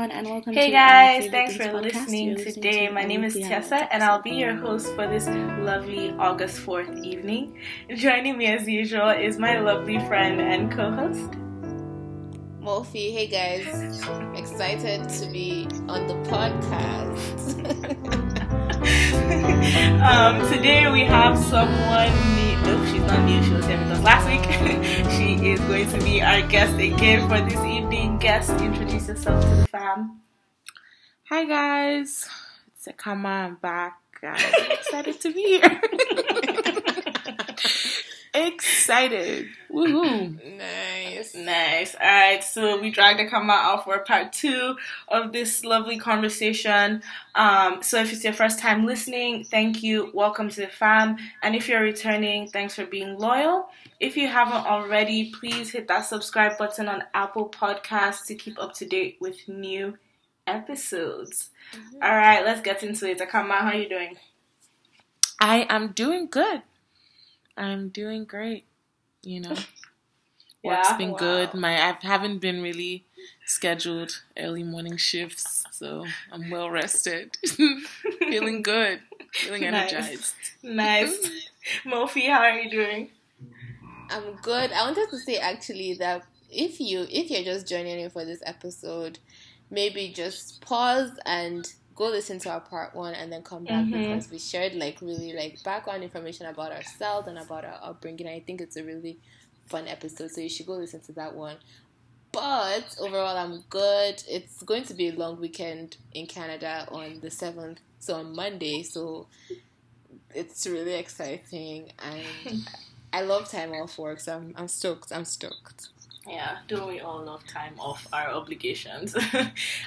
everyone, and welcome Hey to guys, thanks for podcast. listening You're listening today. to My name is Olivia Tiese, and I'll be your host for this lovely August 4th evening. Joining me as usual is my lovely friend and co host. Mofi, hey guys, excited to be on the podcast. um, today we have someone new. Nope, she's not new. She was here with us last week. she is going to be our guest again for this evening. Guest, introduce yourself to the fam. Hi guys, it's Ekama. I'm back. I'm excited to be here. excited. Woohoo. nice. Nice. All right. So we dragged the camera out for part two of this lovely conversation. Um, so if it's your first time listening, thank you. Welcome to the fam. And if you're returning, thanks for being loyal. If you haven't already, please hit that subscribe button on Apple Podcasts to keep up to date with new episodes. All right, let's get into it. Ekama, how are you doing? I am doing good. I'm doing great. You know, work's Yeah? been Wow. good. My I haven't been really scheduled early morning shifts, so I'm well rested. Feeling good. Feeling Nice. energized. Nice. Mofi, how are you doing? I'm good. I wanted to say actually that if you if you're just joining in for this episode, maybe just pause and go listen to our part one and then come back Mhm. because we shared like really like background information about ourselves and about our upbringing. I think it's a really fun episode, so you should go listen to that one. But overall, I'm good. It's going to be a long weekend in Canada on the seventh, so on Monday. So it's really exciting, and I love time off work. So I'm, I'm stoked. I'm stoked. Yeah, don't we all love time off our obligations?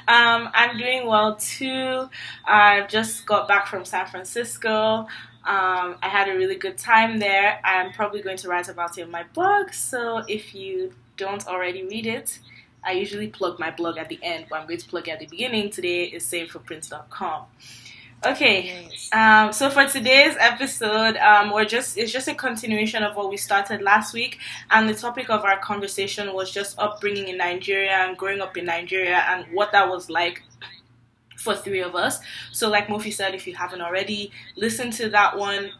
um, I'm doing well too. I've just got back from San Francisco. Um, I had a really good time there. I'm probably going to write about it in my blog. So if you don't already read it, I usually plug my blog at the end, but I'm going to plug it at the beginning. Today is samefootprints.com. Okay, um, so for today's episode, um, we're just it's just a continuation of what we started last week, and the topic of our conversation was just upbringing in Nigeria and growing up in Nigeria and what that was like for three of us. So, like Mofi said, if you haven't already listened to that one,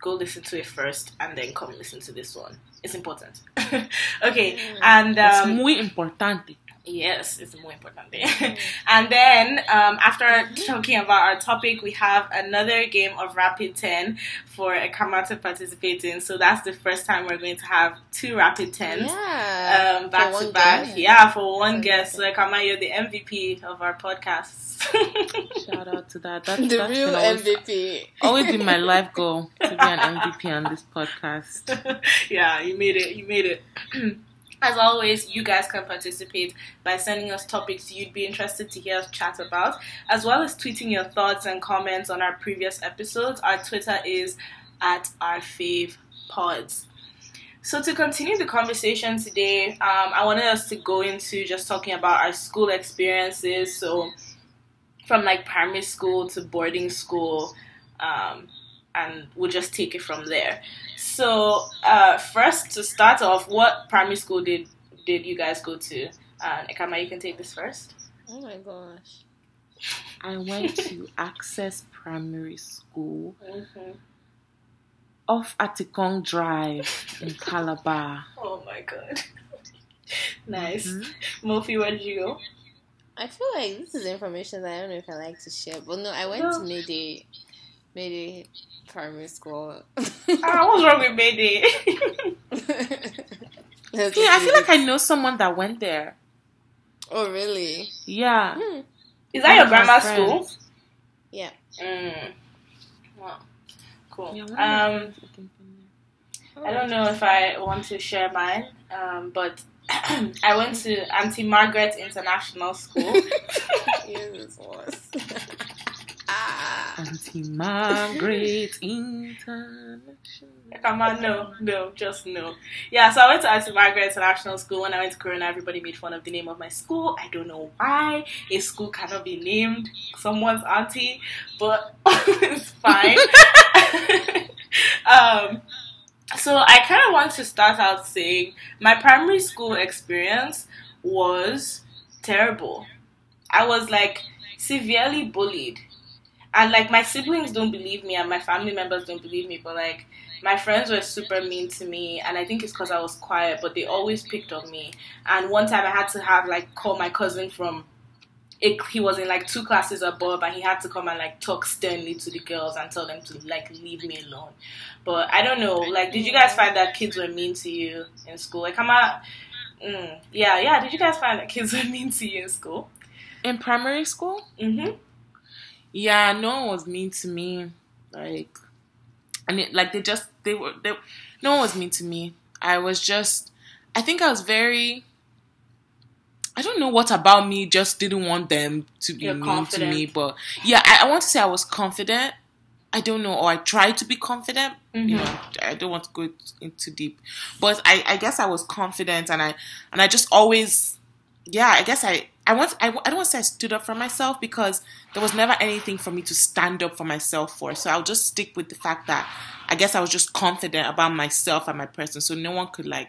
go listen to it first, and then come listen to this one. It's important. okay, and It's um, muy importante. Yes, it's more important. and then um, after talking about our topic, we have another game of Rapid 10 for Ekama to participate in. So that's the first time we're going to have two Rapid 10s. Yeah. Um, back For to one back, guest. yeah, for one For guest. So one Ekama, you're the MVP of our podcast. Shout out to that. That, The that real always, MVP. always be my life goal to be an MVP on this podcast. yeah, you made it. You made it. As always, you guys can participate by sending us topics you'd be interested to hear us chat about, as well as tweeting your thoughts and comments on our previous episodes. Our Twitter is at our fave pods. So to continue the conversation today, um, I wanted us to go into just talking about our school experiences. So from like primary school to boarding school, um, and we'll just take it from there. So, uh, first to start off, what primary school did did you guys go to? Uh, Ekama, you can take this first. Oh my gosh. I went to Access Primary School off Atikong Drive in Calabar. Oh my god. nice. Mhm. Mofi, where did you go? I feel like this is information that I don't know if I like to share. But no, I went No. to Mayday, Mayday Primary School. Ah, what's wrong with Mayday? Yeah, I feel like I know someone that went there. Oh really? Yeah. Hmm. Is that your One of my grandma's school? Yeah. Mm. Wow. Cool. Yeah, one of my Um, I think, went there. I don't know if I want to share mine, um, but I went to Auntie Margaret International School. Auntie Margaret International. Come on, no, no, just no. Yeah, so I went to Auntie Margaret International School. When I went to Corona, everybody made fun of the name of my school. I don't know why. A school cannot be named someone's auntie, but it's fine. um, so I kind of want to start out saying my primary school experience was terrible. I was like severely bullied. And like my siblings don't believe me and my family members don't believe me, but like my friends were super mean to me and I think it's because I was quiet, but they always picked on me. And one time I had to have like call my cousin from it, he was in like two classes above and he had to come and like talk sternly to the girls and tell them to like leave me alone. But I don't know, like did you guys find that kids were mean to you in school? Like I'm out mm, yeah, yeah, did you guys find that kids were mean to you in school? In primary school? Mm-hmm. Yeah, no one was mean to me. Like and it, like they just they were they no one was mean to me. I was just I think I was very I don't know what about me just didn't want them to be You're mean confident. to me, but yeah, I, I want to say I was confident. I don't know, or I tried to be confident. You Mhm. know, I don't want to go in too deep, but I, I guess I was confident, and I and I just always, yeah, I guess I I want I, I don't want to say I stood up for myself because there was never anything for me to stand up for myself for. So I'll just stick with the fact that I guess I was just confident about myself and my person, so no one could like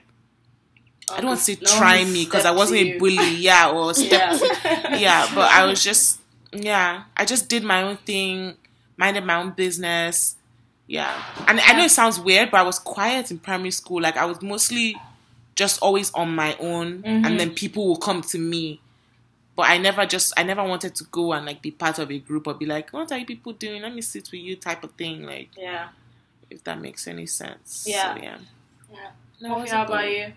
I don't want to say No try me because I wasn't a bully, yeah, or step, Yeah. yeah, but I was just, yeah, I just did my own thing, minded my own business, yeah. And I know it sounds weird, but I was quiet in primary school. Like I was mostly just always on my own, Mhm. and then people will come to me. But I never just, I never wanted to go and like be part of a group or be like, what are you people doing? Let me sit with you, type of thing. Like, yeah. if that makes any sense. Yeah. So, yeah. Yeah. No, I Okay, wasn't how about bullied. you?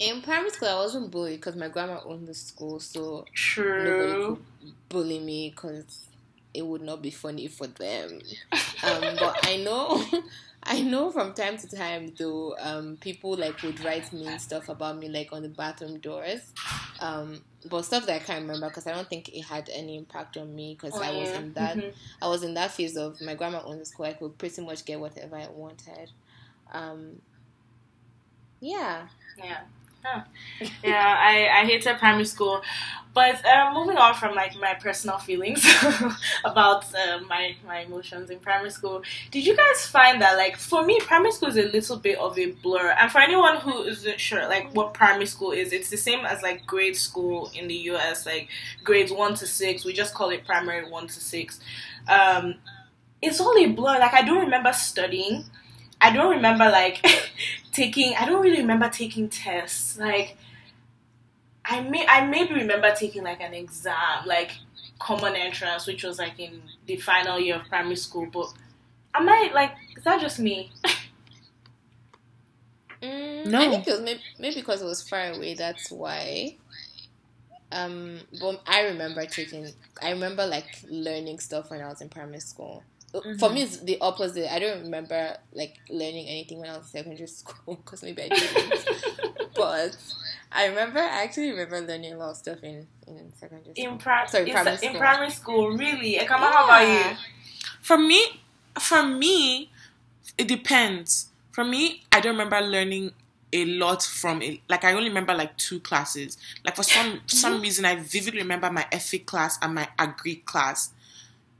In primary school, I wasn't bullied because my grandma owned the school, so nobody True. could bully me because it would not be funny for them. Um, but I know, I know from time to time though, um, people like would write mean stuff about me like on the bathroom doors. Um, but stuff that I can't remember because I don't think it had any impact on me because Oh, I was yeah. in that Mhm. I was in that phase of my grandma owned the school. I could pretty much get whatever I wanted. Um, yeah. Yeah. Huh. Yeah, I, I hated primary school. But uh, moving on from like my personal feelings about uh, my my emotions in primary school, did you guys find that like for me primary school is a little bit of a blur? And for anyone who isn't sure like what primary school is, it's the same as like grade school in the US, like grades one to six. We just call it primary one to six. Um, it's all a blur. Like I don't remember studying. I don't remember like taking. I don't really remember taking tests. Like I may I maybe remember taking like an exam, like common entrance, which was like in the final year of primary school. But am I like is that just me? Mm, No. I think it was maybe, maybe because it was far away. That's why. Um, but I remember taking. I remember like learning stuff when I was in primary school. Uh, For me, it's the opposite. I don't remember like learning anything when I was in secondary school because maybe I didn't. but I remember. I actually remember learning a lot of stuff in in secondary school. In, pri- Sorry, in, primary in school. primary school, really? Ekama, how about you? For me, for me, it depends. For me, I don't remember learning a lot from it. Like I only remember like two classes. Like for some some reason, I vividly remember my ethic class and my agri class,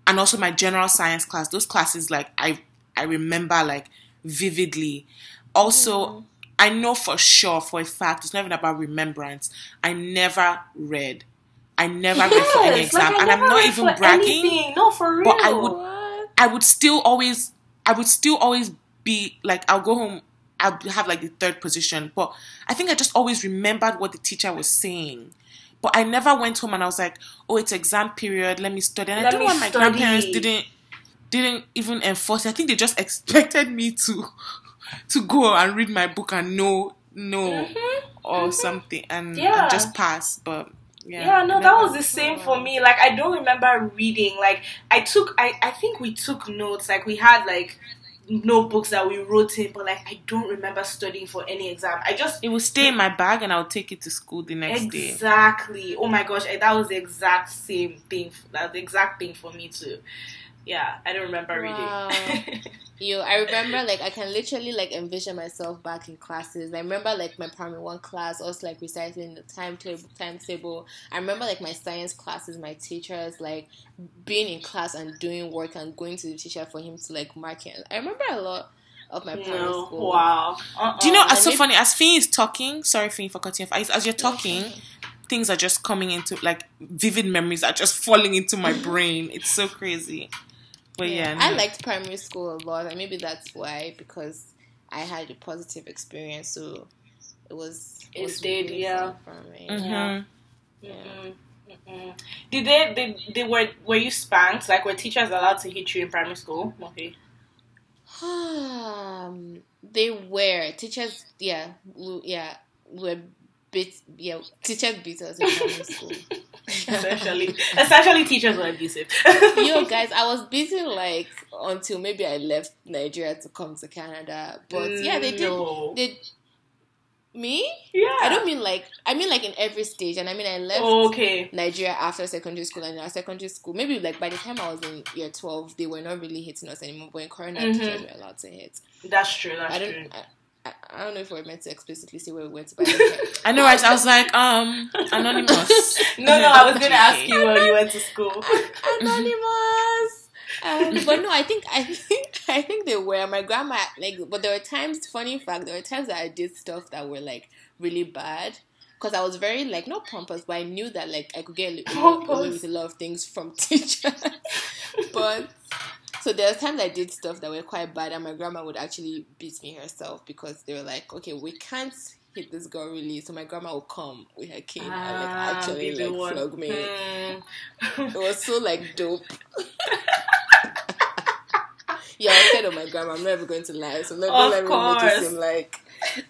and also my general science class. Those classes, like I I remember like vividly. Also, mm-hmm. I know for sure for a fact it's not even about remembrance. I never read. I never read for any Yes, like, exam, and I'm not even bragging. anything. No, for real. But I would- What? I would still always, I would still always be like, I'll go home, I'll have like the third position. But I think I just always remembered what the teacher was saying. But I never went home and I was like, oh, it's exam period, let me study. And I don't know why my grandparents didn't didn't even enforce it. I think they just expected me to to go and read my book and know know Mhm. or something and, and just pass. But yeah, Yeah, no, that was the same for me. Like, I don't remember reading. Like, I took, I, I think we took notes. Like, we had like notebooks that we wrote in, but like, I don't remember studying for any exam. I just It would stay in my bag and I would take it to school the next day. exactly. Oh my gosh, that was the exact same thing. That the exact thing for me too. Yeah, I don't remember Wow. reading. You, I remember like I can literally like envision myself back in classes. I remember like my primary one class, us like reciting the timetable. Timetable. I remember like my science classes, my teachers like being in class and doing work and going to the teacher for him to like mark it. I remember a lot of my primary no, school. wow. Uh-uh. Do you know? and It's so maybe- funny. As Finn is talking, sorry, Finn, for cutting off. As, as you're talking, things are just coming into like vivid memories are just falling into my brain. It's so crazy. But yeah, I no. liked primary school a lot, and maybe that's why because I had a positive experience, so it was. It was stayed, really yeah. for me. Mhm. Yeah. Mm-mm, mm-mm. Did they, they, they were, were you spanked? Like, were teachers allowed to hit you in primary school? Okay. Um, they were teachers. Yeah, yeah, were bit. Yeah, teachers beat us in primary school. essentially, essentially, teachers were abusive. Yo, guys, I was beaten like until maybe I left Nigeria to come to Canada. But yeah, they did. No. They me? Yeah. I don't mean like I mean like in every stage, and I mean I left. Okay. Nigeria after secondary school and in our secondary school, maybe like by the time I was in year twelve, they were not really hitting us anymore. But in Corona, Mhm. teachers were allowed to hit. That's true. That's I true. don't. I, I, I don't know if we're meant to explicitly say where we went to, but I don't. I know. Right? I was like, um, anonymous. No, no, I was going to ask you where you went to school. anonymous. Um, but no, I think I think I think they were. My grandma like, but there were times. Funny fact, there were times that I did stuff that were like really bad because I was very like not pompous, but I knew that like I could get away with a lot of things from teachers. but so there were times I did stuff that were quite bad, and my grandma would actually beat me herself because they were like, okay, we can't hit this girl really, so my grandma would come with her cane and like Ah, actually like one. flog me. Hmm. It was so like dope. yeah, I was scared of my grandma. I'm never going to lie, so let, Of let me make it seem like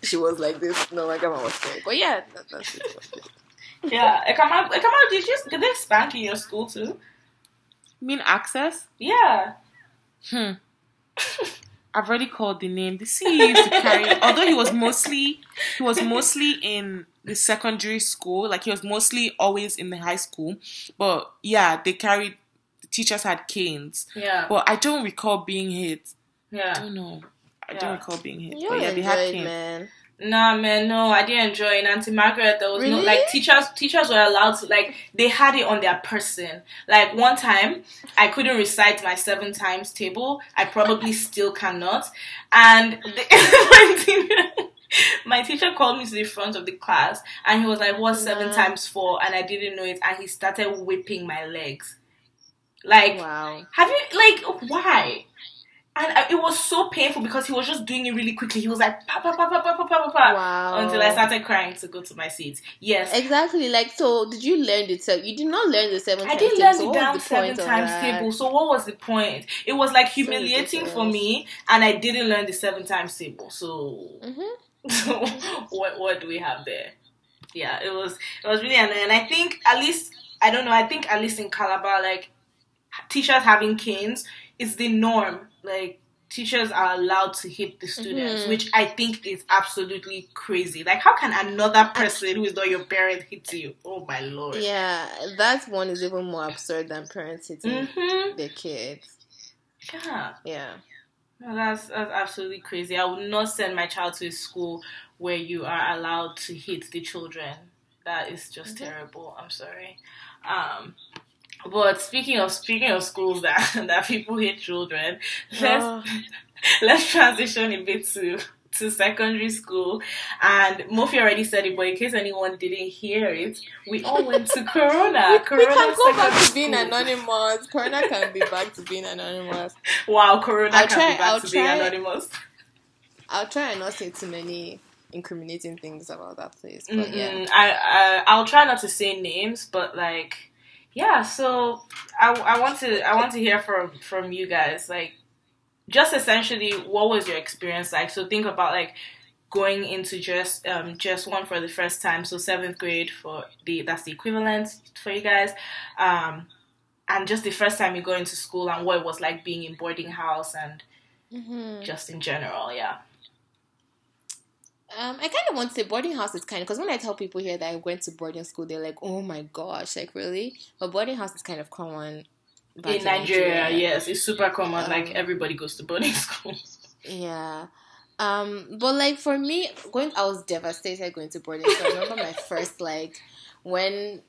she was like this. No, my grandma was scared. But yeah, that, that's it. Yeah. Ekama, Ekama, did you did they spank in your school too? mean access? Yeah. Hmm. I've already called the name. The CEO used to carry, although he was mostly he was mostly in the secondary school, like he was mostly always in the high school. But yeah, they carried the teachers had canes. Yeah. But I don't recall being hit. Yeah. I don't know. I Yeah. don't recall being hit. You but yeah, they had enjoyed, canes. man. Nah, man, no, I didn't enjoy. In Auntie Margaret, there was no like teachers. Teachers were allowed to like they had it on their person. Like one time, I couldn't recite my seven times table. I probably still cannot. And mm. the, my, teacher, called me to the front of the class, and he was like, "What's seven times four? And I didn't know it, and he started whipping my legs. Like, Wow. have you like why? And I, it was so painful because he was just doing it really quickly. He was like, pa pa pa pa pa pa pa pa Wow. until I started crying to go to my seat. Yes. Exactly. Like, so did you learn the seven? You did not learn the seven. I times didn't learn so the damn the seven times table. So what was the point? It was like humiliating for me, and I didn't learn the seven times table. So, Mhm. so what what do we have there? Yeah, it was it was really annoying. And I think at least I don't know. I think at least in Calabar, like teachers having canes is the norm. Like teachers are allowed to hit the students, Mhm. which I think is absolutely crazy. Like, how can another person who is not your parent hit you? Oh my lord! Yeah, that one is even more absurd than parents hitting hmm their kids. Yeah. Yeah. No, that's that's absolutely crazy. I would not send my child to a school where you are allowed to hit the children. That is just Mhm. terrible. I'm sorry. Um, but speaking of speaking of schools that that people hit children, let's Oh. let's transition a bit to to secondary school. And Mofi already said it, but in case anyone didn't hear it, we all went to Corona. we Corona can go back to being anonymous. Corona can be back to being anonymous. Wow, Corona I'll can try- be back I'll to being anonymous. I'll try and not say too many incriminating things about that place. But yeah. Mm-mm. I, I I'll try not to say names, but like, yeah. So I, I want to I want to hear from from you guys. Like, just essentially, what was your experience like? So think about like going into just um just one for the first time. So seventh grade for the that's the equivalent for you guys. Um, and just the first time you go into school and what it was like being in boarding house and Mhm. just in general. Yeah. Um, I kind of want to say boarding house is kind of because when I tell people here that I went to boarding school, they're like, "Oh my gosh, like really?" But boarding house is kind of common in Nigeria, yes, it's super common. like Um, everybody goes to boarding school. Yeah. Um, but like for me, going, I was devastated going to boarding school. I remember my first like when.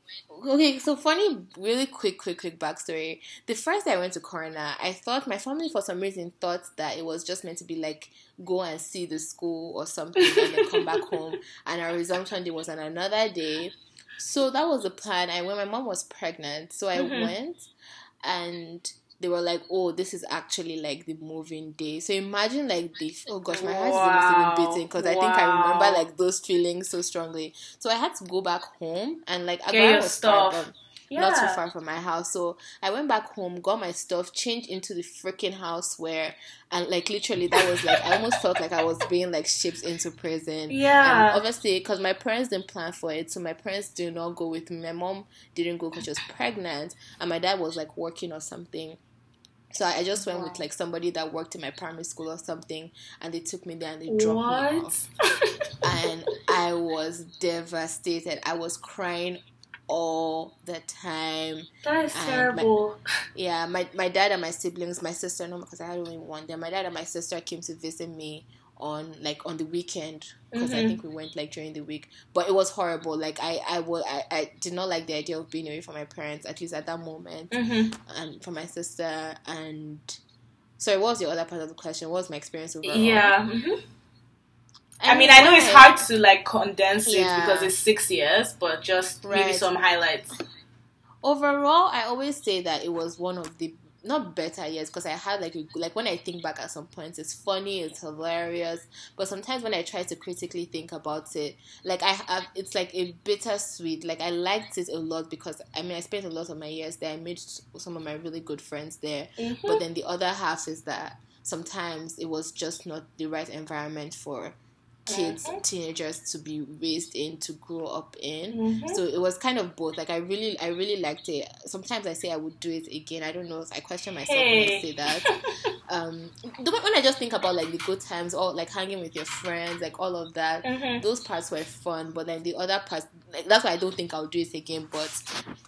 Okay, so funny, really quick, quick, quick backstory. The first day I went to Corona, I thought my family for some reason thought that it was just meant to be like go and see the school or something and then come back home. And our resumption day was on another day. So that was the plan. I when my mom was pregnant, so I Mhm. went, and they were like, "Oh, this is actually like the moving day." So imagine like this. oh gosh, my heart is almost even beating because I think I remember like those feelings so strongly. So I had to go back home and like Get Agbara your was stuff. Yeah. not too far from my house. So I went back home, got my stuff, changed into the freaking house where, and like literally that was like I almost felt like I was being like shipped into prison. Yeah. And obviously, because my parents didn't plan for it, so my parents did not go with me. My mom didn't go because she was pregnant, and my dad was like working or something. So I just went with like somebody that worked in my primary school or something, and they took me there and they dropped me off and I was devastated. I was crying all the time. that is And terrible. Yeah, my my dad and my siblings, my sister, no, because I had only one. Then my dad and my sister came to visit me on like on the weekend because I Mhm. think we went like during the week. But it was horrible. Like I I wa- I I did not like the idea of being away from my parents at least at that moment, hmm and from my sister and. Sorry, what was the other part of the question? What was my experience overall? Yeah. mhm. I mean, I know it's hard to like condense it because it's six years, but just maybe some highlights. overall i always say that it was one of the not better years because i had like a, like when i think back at some points it's funny it's hilarious but sometimes when i try to critically think about it like i have it's like a bittersweet like i liked it a lot because i mean i spent a lot of my years there i made some of my really good friends there Mhm. but then the other half is that sometimes it was just not the right environment for kids Mhm. teenagers to be raised in to grow up in. Mhm. so it was kind of both. Like i really i really liked it. Sometimes i say i would do it again. I don't know. I question myself when i say that. Um the- when i just think about like the good times or like hanging with your friends like all of that Mhm. those parts were fun. But then the other parts like that's why i don't think i'll do it again but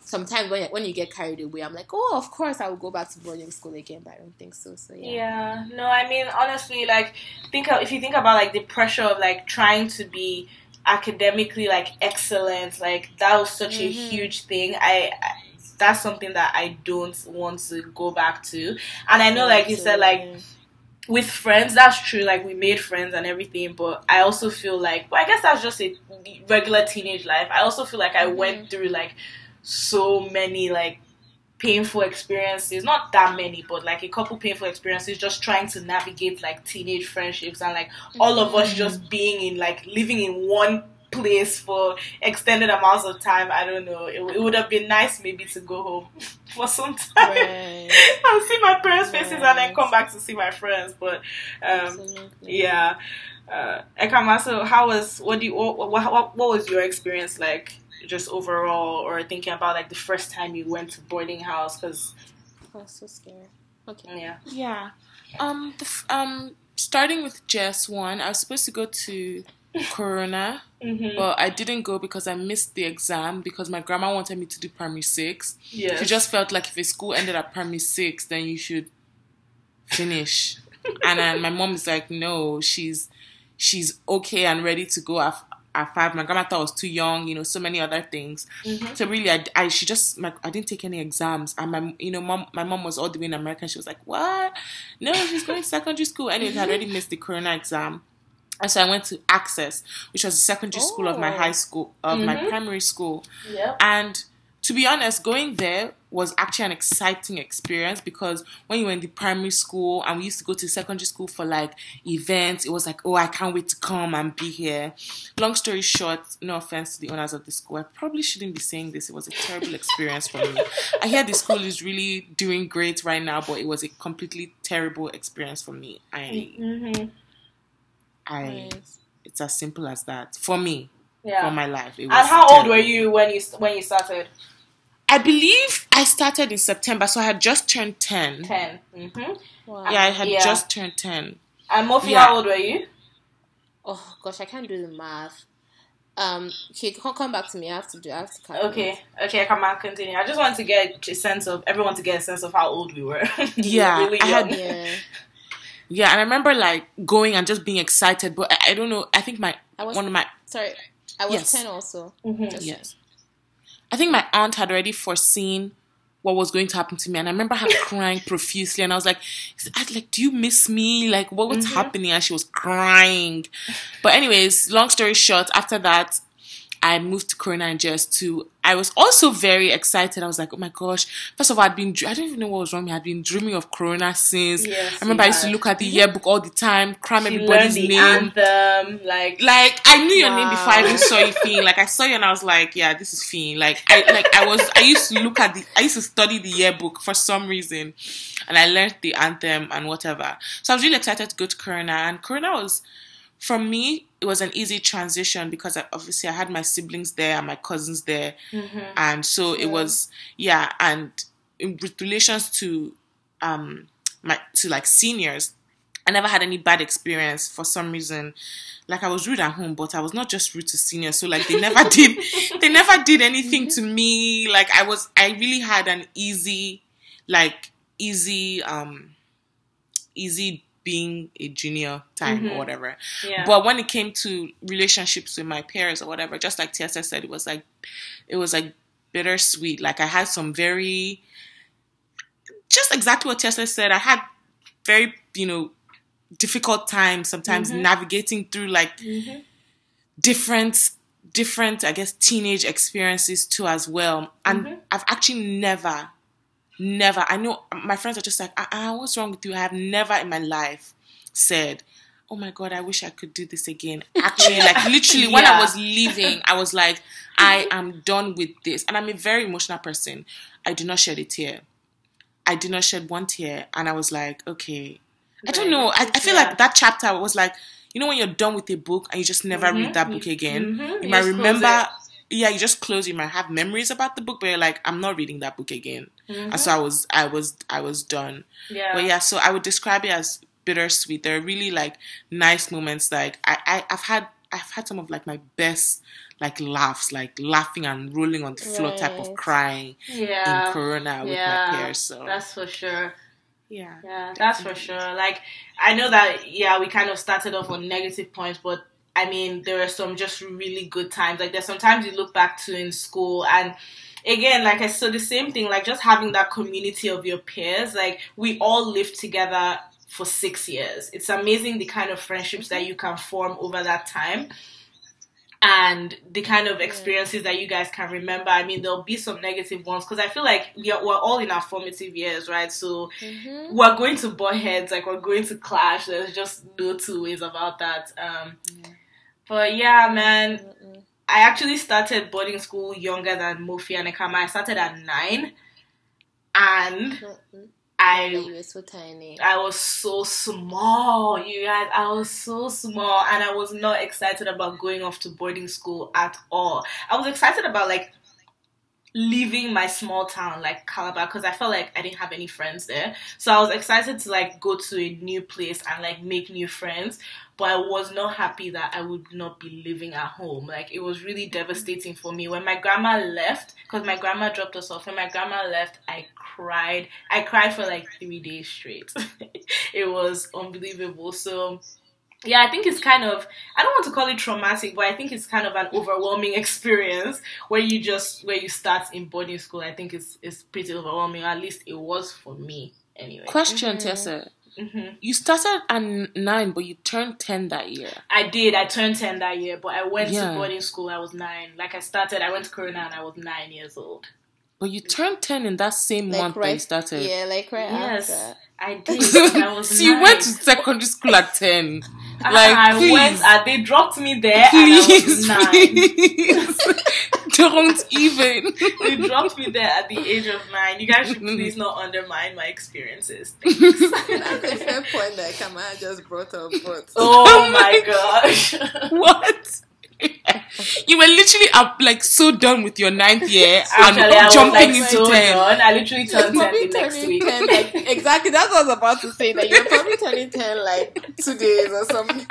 sometimes when, when you get carried away i'm like oh of course i will go back to boarding school again but i don't think so so yeah, Yeah, no, I mean honestly, like think of, if you think about like the pressure of like trying to be academically like excellent, like that was such a Mhm. huge thing. I, I that's something that I don't want to go back to. And I know, like you said, like. With friends, that's true. Like we made friends and everything, but I also feel like, well, I guess that's just a regular teenage life. I also feel like I Mhm. went through like so many like painful experiences. Not that many, but like a couple painful experiences. Just trying to navigate like teenage friendships and like all of us Mhm. just being in like living in one place for extended amounts of time. I don't know. It, it would have been nice maybe to go home for some time Right. and see my parents' faces and then come back to see my friends. But um, yeah, uh, Ekama. So how was what do you what, what, what was your experience like? Just overall, or thinking about like the first time you went to boarding house, because Oh, so scary. Okay. yeah, Yeah. Um. The, um. Starting with JS one, I was supposed to go to Corona, mm-hmm. but I didn't go because I missed the exam because my grandma wanted me to do primary six. yes. She just felt like if a school ended at primary six, then you should finish. and then my mom is like, no, she's she's okay and ready to go at, at five. My grandma thought I was too young, you know, so many other things. Mhm. So really, I, I she just my, I didn't take any exams, and my you know mom my mom was all the way in America. She was like, what? No, she's going to secondary school. Anyways, I already missed the Corona exam. And so I went to Access, which was the secondary school of my Oh. high school, of my Mhm. primary school. Yep. And to be honest, going there was actually an exciting experience because when you were in the primary school and we used to go to secondary school for like events, it was like, oh, I can't wait to come and be here. Long story short, no offense to the owners of the school, I probably shouldn't be saying this. It was a terrible experience for me. I hear the school is really doing great right now, but it was a completely terrible experience for me. I, Mm-hmm. I, Right. it's as simple as that for me, Yeah. for my life. It was and how old terrible. were you when you when you started? I believe I started in September, so I had just turned 10. 10 Mm-hmm. Wow. Yeah, I had Yeah. just turned 10. And Mofi, Yeah. how old were you? Oh gosh, I can't do the math. Um, okay, come come back to me. I have to do. I have to. calculate. Okay, okay, come on, continue. I just want to get a sense of everyone to get a sense of how old we were. We Yeah, were really I had- Yeah, Yeah, and I remember like going and just being excited, but I, I don't know. I think my I was. one of my sorry, I was Yes. ten also. Mhm. Just- yes, I think my aunt had already foreseen what was going to happen to me, and I remember her crying profusely, and I was like, I, "Like, do you miss me? Like, what was Mhm. happening?" And she was crying. But anyways, long story short, after that, I moved to Corona in JS2, I was also very excited. I was like, oh my gosh. First of all, I'd been, I don't even know what was wrong. I had been dreaming of Corona since. Yes, I remember I used to look at the yearbook all the time, cram She everybody's the name. anthem, like Like I knew your name before I even saw you, Fiend. Like I saw you and I was like, yeah, this is Fiend. Like I like I was I used to look at the I used to study the yearbook for some reason, and I learned the anthem and whatever. So I was really excited to go to Corona, and Corona was for me it was an easy transition because I, obviously I had my siblings there and my cousins there, and so it was yeah. And in, relations to um my to like seniors, I never had any bad experience for some reason. Like I was rude at home, but I was not just rude to seniors. So like they never did, they never did anything to me. Like I was, I really had an easy, like easy, um, easy being a junior time or mm-hmm. whatever. yeah. But when it came to relationships with my peers or whatever, just like Tiese said, it was like it was like bittersweet. Like I had some very just exactly what Tiese said. I had very, you know, difficult times sometimes mm-hmm. navigating through like mm-hmm. different different, I guess, teenage experiences too as well. And I've actually never never I know my friends are just like, ah, ah, what's wrong with you? I have never in my life said, Oh my god, I wish I could do this again. Actually, like literally when I was leaving, I was like, I am done with this. And I'm a very emotional person. I do not shed a tear. I did not shed one tear. And I was like, okay. I don't know. I, I feel Yeah. like that chapter was like, you know, when you're done with a book and you just never read that book again, Mhm. you You might remember. Yeah, you just close. You might have memories about the book, but you're like, I'm not reading that book again. Mm-hmm. And so I was, I was, I was done. Yeah. But yeah, so I would describe it as bittersweet. There are really like nice moments. Like I, I I've had I've had some of like my best like laughs, like laughing and rolling on the floor type of crying yeah. in Corona with yeah. my peers. So That's for sure. yeah. Yeah, that's for sure. Like, I know that, yeah, we kind of started off on negative points, but I mean, there are some just really good times. Like, there's sometimes you look back to in school, and again, like I said, the same thing, like just having that community of your peers, like, we all lived together for six years. It's amazing the kind of friendships that you can form over that time. And the kind of experiences that you guys can remember. I mean, there'll be some negative ones because I feel like we are, we're all in our formative years, right? So Mm-hmm. we're going to butt heads, like we're going to clash. There's just no two ways about that. Um, but yeah, man, I actually started boarding school younger than Mofi and Ekama. I started at nine, and Mm-mm. I you were so tiny. I was so small, you guys. I was so small, and I was not excited about going off to boarding school at all. I was excited about like leaving my small town, like Calabar, because I felt like I didn't have any friends there. So I was excited to like go to a new place and like make new friends. But I was not happy that I would not be living at home. Like it was really devastating for me when my grandma left. Because my grandma dropped us off. When my grandma left, I cried. I cried for like three days straight. it was unbelievable. So yeah, I think it's kind of I don't want to call it traumatic, but I think it's kind of an overwhelming experience where you just where you start in boarding school. I think it's it's pretty overwhelming. At least it was for me anyway. Question, Mhm. Tiese. Hmm You started at nine, but you turned ten that year. I did. I turned ten that year, but I went Yeah. to boarding school. I was nine. Like I started, I went to Corona and I was nine years old. But you turned ten in that same Like month that you started. yeah, like right after. Yes, after. I did. I was. so you went to secondary school at ten. Like, I please. went. Uh, they dropped me there, Please, and I nine. please. Don't even. they dropped me there at the age of nine. You guys should please not undermine my experiences. Thanks. That's a fair point that Ekama just brought up, but Oh, Oh my my gosh. what? you were literally up like so done with your ninth year Actually, I and was jumping like into so ten. done. I literally turned ten the next turning week. 10, like, exactly, that's what I was about to say, that you're probably turning 10 like two days or something.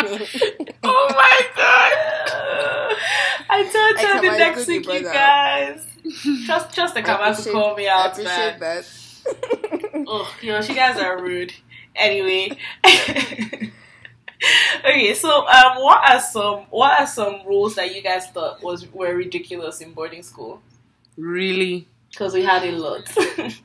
Oh my god! I turned I ten come the next week, you guys. Just, just the camera come to call me I out, appreciate man. that. Oh, you know, you guys are rude. Anyway. okay, so um, what are some what are some rules that you guys thought was were ridiculous in boarding school? Really? Because we had a lot.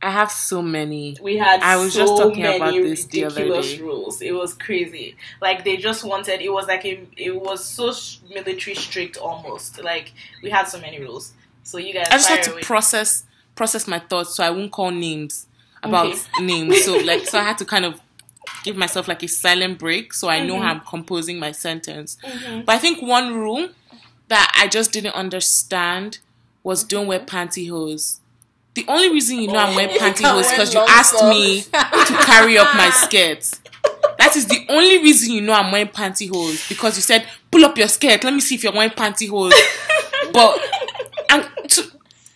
I have so many. We had I was so just talking many about this the other ridiculous day. rules. It was crazy. Like they just wanted. It was like a. It was so military strict almost. Like we had so many rules. So you guys. I just had to away. process process my thoughts, so I won't call names about Okay. names. So like, so I had to kind of give myself like a silent break, so I know Mhm. how I'm composing my sentence. Mhm. But I think one rule that I just didn't understand was don't wear pantyhose. The only reason you know I'm wearing Oh, pantyhose because you asked me to carry up my skirt. That is the only reason you know I'm wearing pantyhose because you said pull up your skirt. Let me see if you're wearing pantyhose. but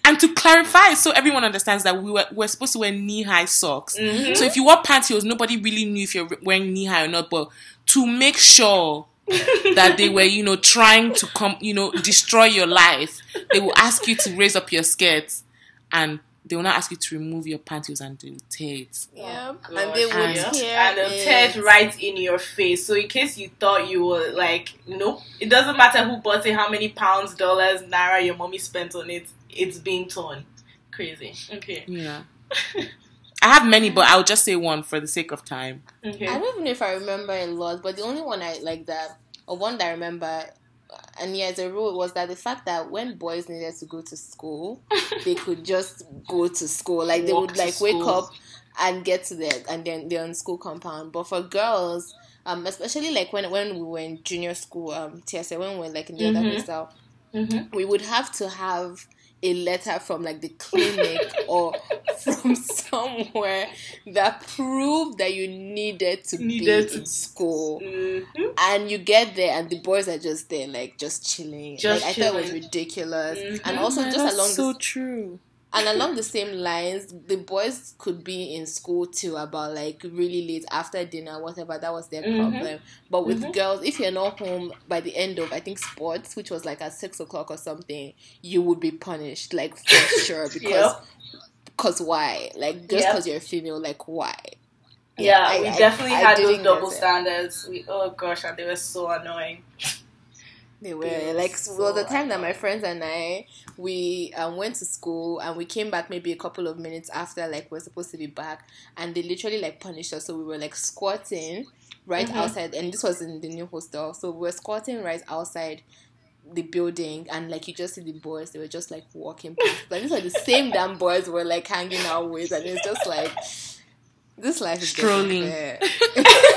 and to clarify, so everyone understands that we were we're supposed to wear knee high socks. Mhm. So if you wore pantyhose, nobody really knew if you're wearing knee high or not. But to make sure that they were, you know, trying to come, you know, destroy your life, they will ask you to raise up your skirts, and they will not ask you to remove your pantyhose and do it. Yep. Oh, And they gosh, would yeah. tear and they'll tear it it. right in your face. So in case you thought you were like, nope, it doesn't matter who bought it, how many pounds, dollars, naira your mommy spent on it. It's being torn. Crazy. Okay. Yeah. I have many, but I'll just say one for the sake of time. Okay. I don't even know if I remember a lot, but the only one I like that, or one that I remember, and yeah, as a rule, was that the fact that when boys needed to go to school, they could just go to school. Like they Walk would to like wake up and get to there, and then they're on school compound. But for girls, um, especially like when when we were in junior school, um, Tiese, when we were like in the other Mhm. hostel, Mm-hmm. we would have to have a letter from like the clinic or from somewhere that proved that you needed to Needed be to- in school. Mm-hmm. And you get there and the boys are just there, like just chilling. Just like, I thought it was chilling. ridiculous. Mhm. And also just along so the, true. And along the same lines, the boys could be in school till about like really late after dinner, whatever. That was their Mhm. problem. But with Mhm. girls, if you're not home by the end of I think sports, which was like at six o'clock or something, you would be punished, like for sure. Because Yep. cause why? Like just Yep. because you're female, like why? Yeah, I- we definitely I had those double standards. We, oh gosh, and they were so annoying. They were like so well the time that my friends and I we um, went to school and we came back maybe a couple of minutes after like we're supposed to be back and they literally like punished us. So we were like squatting right Mhm. outside and this was in the new hostel. So we were squatting right outside the building and like you just see the boys they were just like walking past. But these are the same damn boys we were like hanging out with and it's just like this life is Strolling.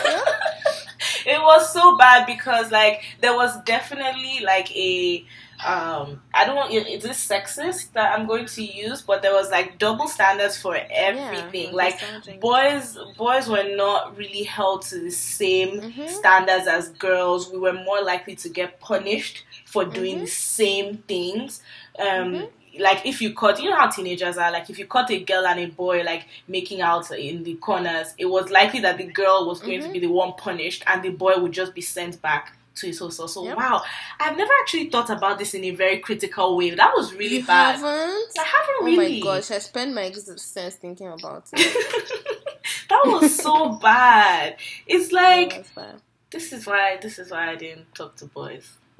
it was so bad because like there was definitely like a um I don't is this sexist that I'm going to use, but there was like double standards for everything. Yeah, like boys boys were not really held to the same Mhm. standards as girls. We were more likely to get punished for doing Mhm. the same things. Um Mhm. Like if you caught you know how teenagers are like if you caught a girl and a boy like making out in the corners it was likely that the girl was going to Mhm. be the one punished and the boy would just be sent back to his hostel so Yep. wow. I've never actually thought about this in a very critical way. That was really you bad. haven't? I haven't oh really. my gosh i spent my existence thinking about it. That was so bad. It's like bad. this is why this is why i didn't talk to boys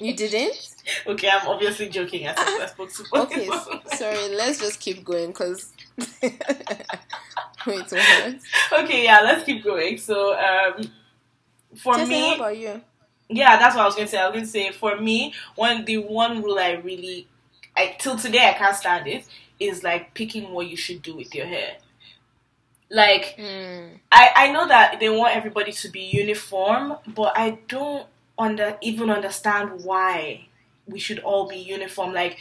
You didn't? okay i'm obviously joking i spoke, I spoke to Okay, sorry. Let's just keep going because. Wait, what? okay yeah let's keep going so um for Jesse, me how about you? Yeah, that's what I was gonna say. I was gonna say for me, one the one rule I really, I till today I can't stand it is like picking what you should do with your hair. Like Hmm. I I know that they want everybody to be uniform, but I don't under even understand why we should all be uniform. Like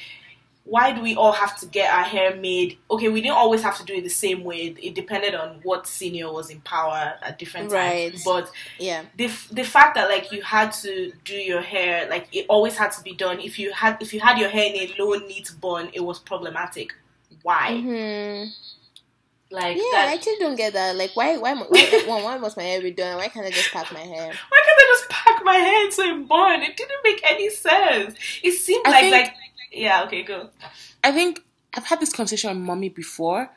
why do we all have to get our hair made? Okay, we didn't always have to do it the same way. It, depended on what senior was in power at different Right. times. But Yeah. the the fact that like you had to do your hair like it always had to be done if you had if you had your hair in a low neat bun it was problematic why hmm like Yeah, I actually don't get that. Like, why? Why? Why, why, why must my hair be done? Why can't I just pack my hair? why can't I just pack my hair into a bun it didn't make any sense it seemed I like think- like yeah okay go I think I've had this conversation with mommy before,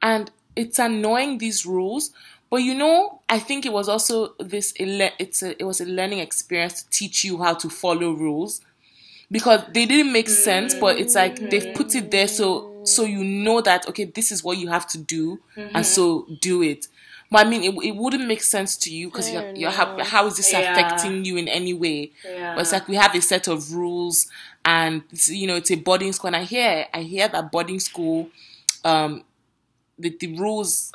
and it's annoying these rules. But you know, I think it was also this. It's a, it was a learning experience to teach you how to follow rules, because they didn't make sense. But it's like they've put it there so so you know that okay, this is what you have to do, Mm-hmm. and so do it. But I mean, it, it wouldn't make sense to you because you're, you're how, enough. how is this Yeah. affecting you in any way? Yeah. But it's like we have a set of rules, and you know it's a boarding school. And I hear I hear that boarding school, um, the the rules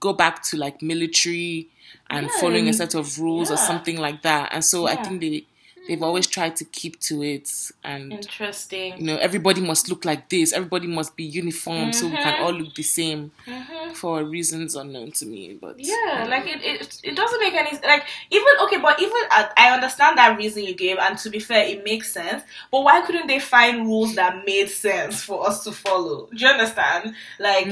go back to like military and Yeah, following a set of rules or something like that. And so I think they they've always tried to keep to it and. Interesting. You know, everybody must look like this. Everybody must be uniform, so we can all look the same Mhm. for reasons unknown to me. But Yeah, like it, it, it doesn't make any like even okay, but even uh, I understand that reason you gave, and to be fair, it makes sense. But why couldn't they find rules that made sense for us to follow? Do you understand? Like,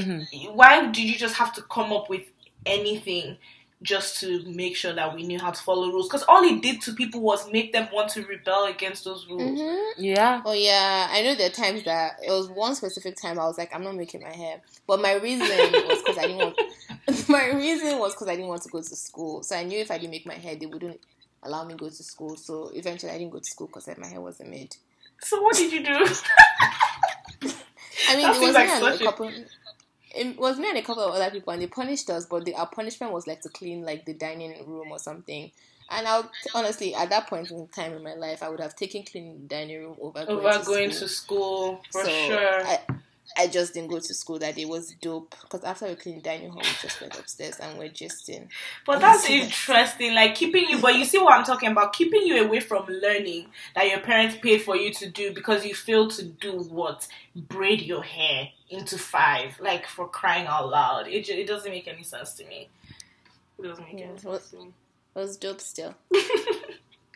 why did you just have to come up with anything just to make sure that we knew how to follow rules? Because all it did to people was make them want to rebel against those rules. Mm-hmm. yeah, Oh yeah, I know there are times that it was one specific time I was like, I'm not making my hair, but my reason was because I didn't want. my reason was because I didn't want to go to school, so I knew if I didn't make my hair, they wouldn't allow me to go to school. So eventually, I didn't go to school because my hair wasn't made. So what did you do? I mean, That it seems was like me and such a a- couple. It was me and a couple of other people, and they punished us. But the, our punishment was like to clean like the dining room or something. And I'll honestly, at that point in time in my life, I would have taken cleaning the dining room over going to going school. to school for so sure. I, I just didn't go to school that day. It was dope because after we cleaned the dining hall, we just went upstairs and we're just in. But that's interesting, like keeping you. But you see what I'm talking about? Keeping you away from learning that your parents paid for you to do because you failed to do what braid your hair into five, like for crying out loud. It it doesn't make any sense to me. It doesn't make Yeah, any sense to me. It was dope still.